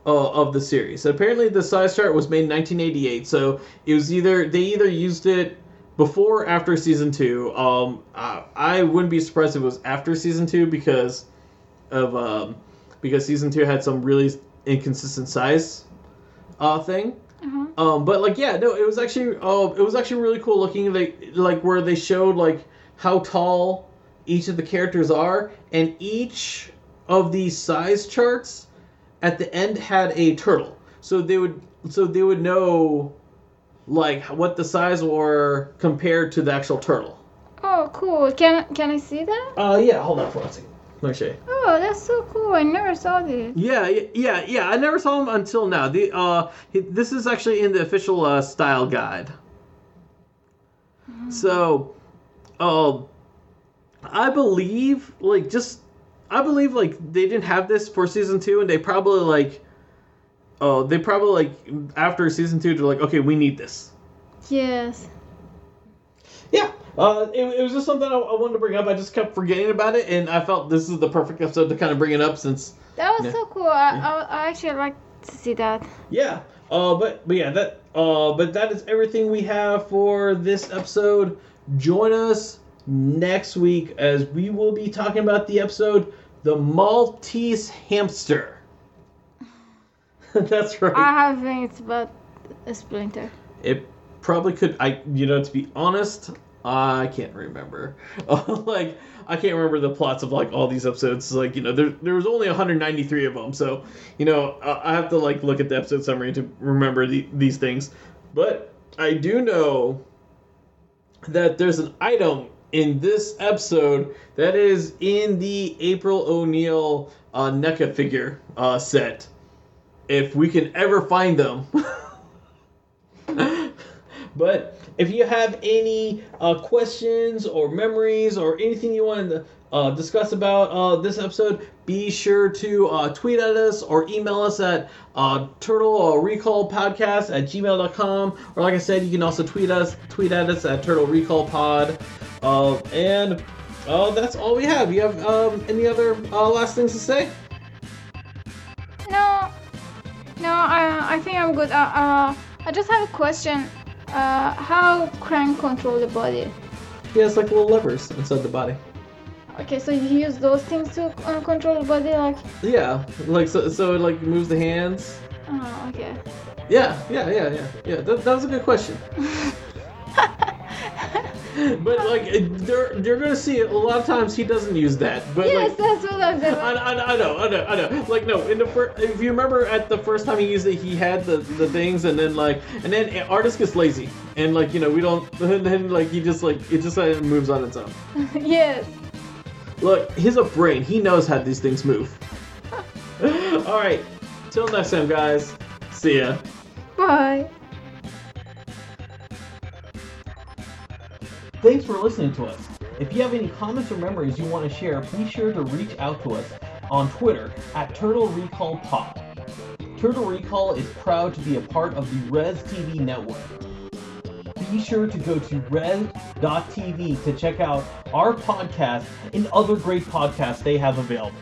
uh, of the series. apparently, the size chart was made in 1988, so it was either they either used it before or after season two. Um, I, I wouldn't be surprised if it was after season two because of um, because season two had some really inconsistent size uh, thing. Uh-huh. Um, but like yeah, no, it was actually uh, it was actually really cool looking. They like where they showed like how tall each of the characters are, and each of these size charts at the end had a turtle. So they would so they would know like what the size were compared to the actual turtle. Oh, cool. Can can I see that? Uh yeah, hold on for one second. Let me show you. Oh, that's so cool. I never saw this. Yeah, yeah, yeah. I never saw him until now. The uh, he- this is actually in the official uh, style guide. So, uh, I believe like just I believe like they didn't have this for season two, and they probably like, oh, they probably like after season two, they're like, okay, we need this. Yes. Yeah, uh, it, it was just something I, I wanted to bring up. I just kept forgetting about it, and I felt this is the perfect episode to kind of bring it up since That was Yeah. so cool. I, I, I actually like to see that. Yeah. Uh, but but yeah, that uh, but that is everything we have for this episode. Join us next week as we will be talking about the episode "The Maltese Hamster." That's right. I have it's about a splinter. It probably could. I you know to be honest, I can't remember. like I can't remember the plots of like all these episodes. Like you know there there was only 193 of them, so you know I I have to like look at the episode summary to remember the, these things. But I do know that there's an item in this episode that is in the April O'Neil uh, NECA figure uh, set. If we can ever find them. But if you have any uh, questions or memories or anything you want to uh, discuss about uh, this episode, be sure to uh, tweet at us or email us at uh, turtle or recall podcast at gmail.com. Or like I said, you can also tweet us, tweet at us at turtle recall pod. Uh, and that's all we have. You have um, any other last things to say? No, no, I, I think I'm good. I just have a question. Uh, how Krang control the body? He has like little levers inside the body. Okay, so you use those things to uh, control the body, like. Yeah, like so, so it like moves the hands. Oh, okay. Yeah, yeah, yeah, yeah, yeah. That, that was a good question. but like, they're they're gonna see it. A lot of times he doesn't use that. But yes, like, that's what I'm saying. I, I, I know, I know, I know. Like no, in the first, if you remember at the first time he used it, he had the the things, and then like, and then artist gets lazy, and like you know we don't, and then like he just like it just like moves on its own. yes. Look, he's a brain. He knows how these things move. All right, till next time, guys. See ya. Bye. Thanks for listening to us. If you have any comments or memories you want to share, be sure to reach out to us on Twitter at Turtle Recall Pod. Turtle Recall is proud to be a part of the Res TV network. Be sure to go to res.tv to check out our podcast and other great podcasts they have available.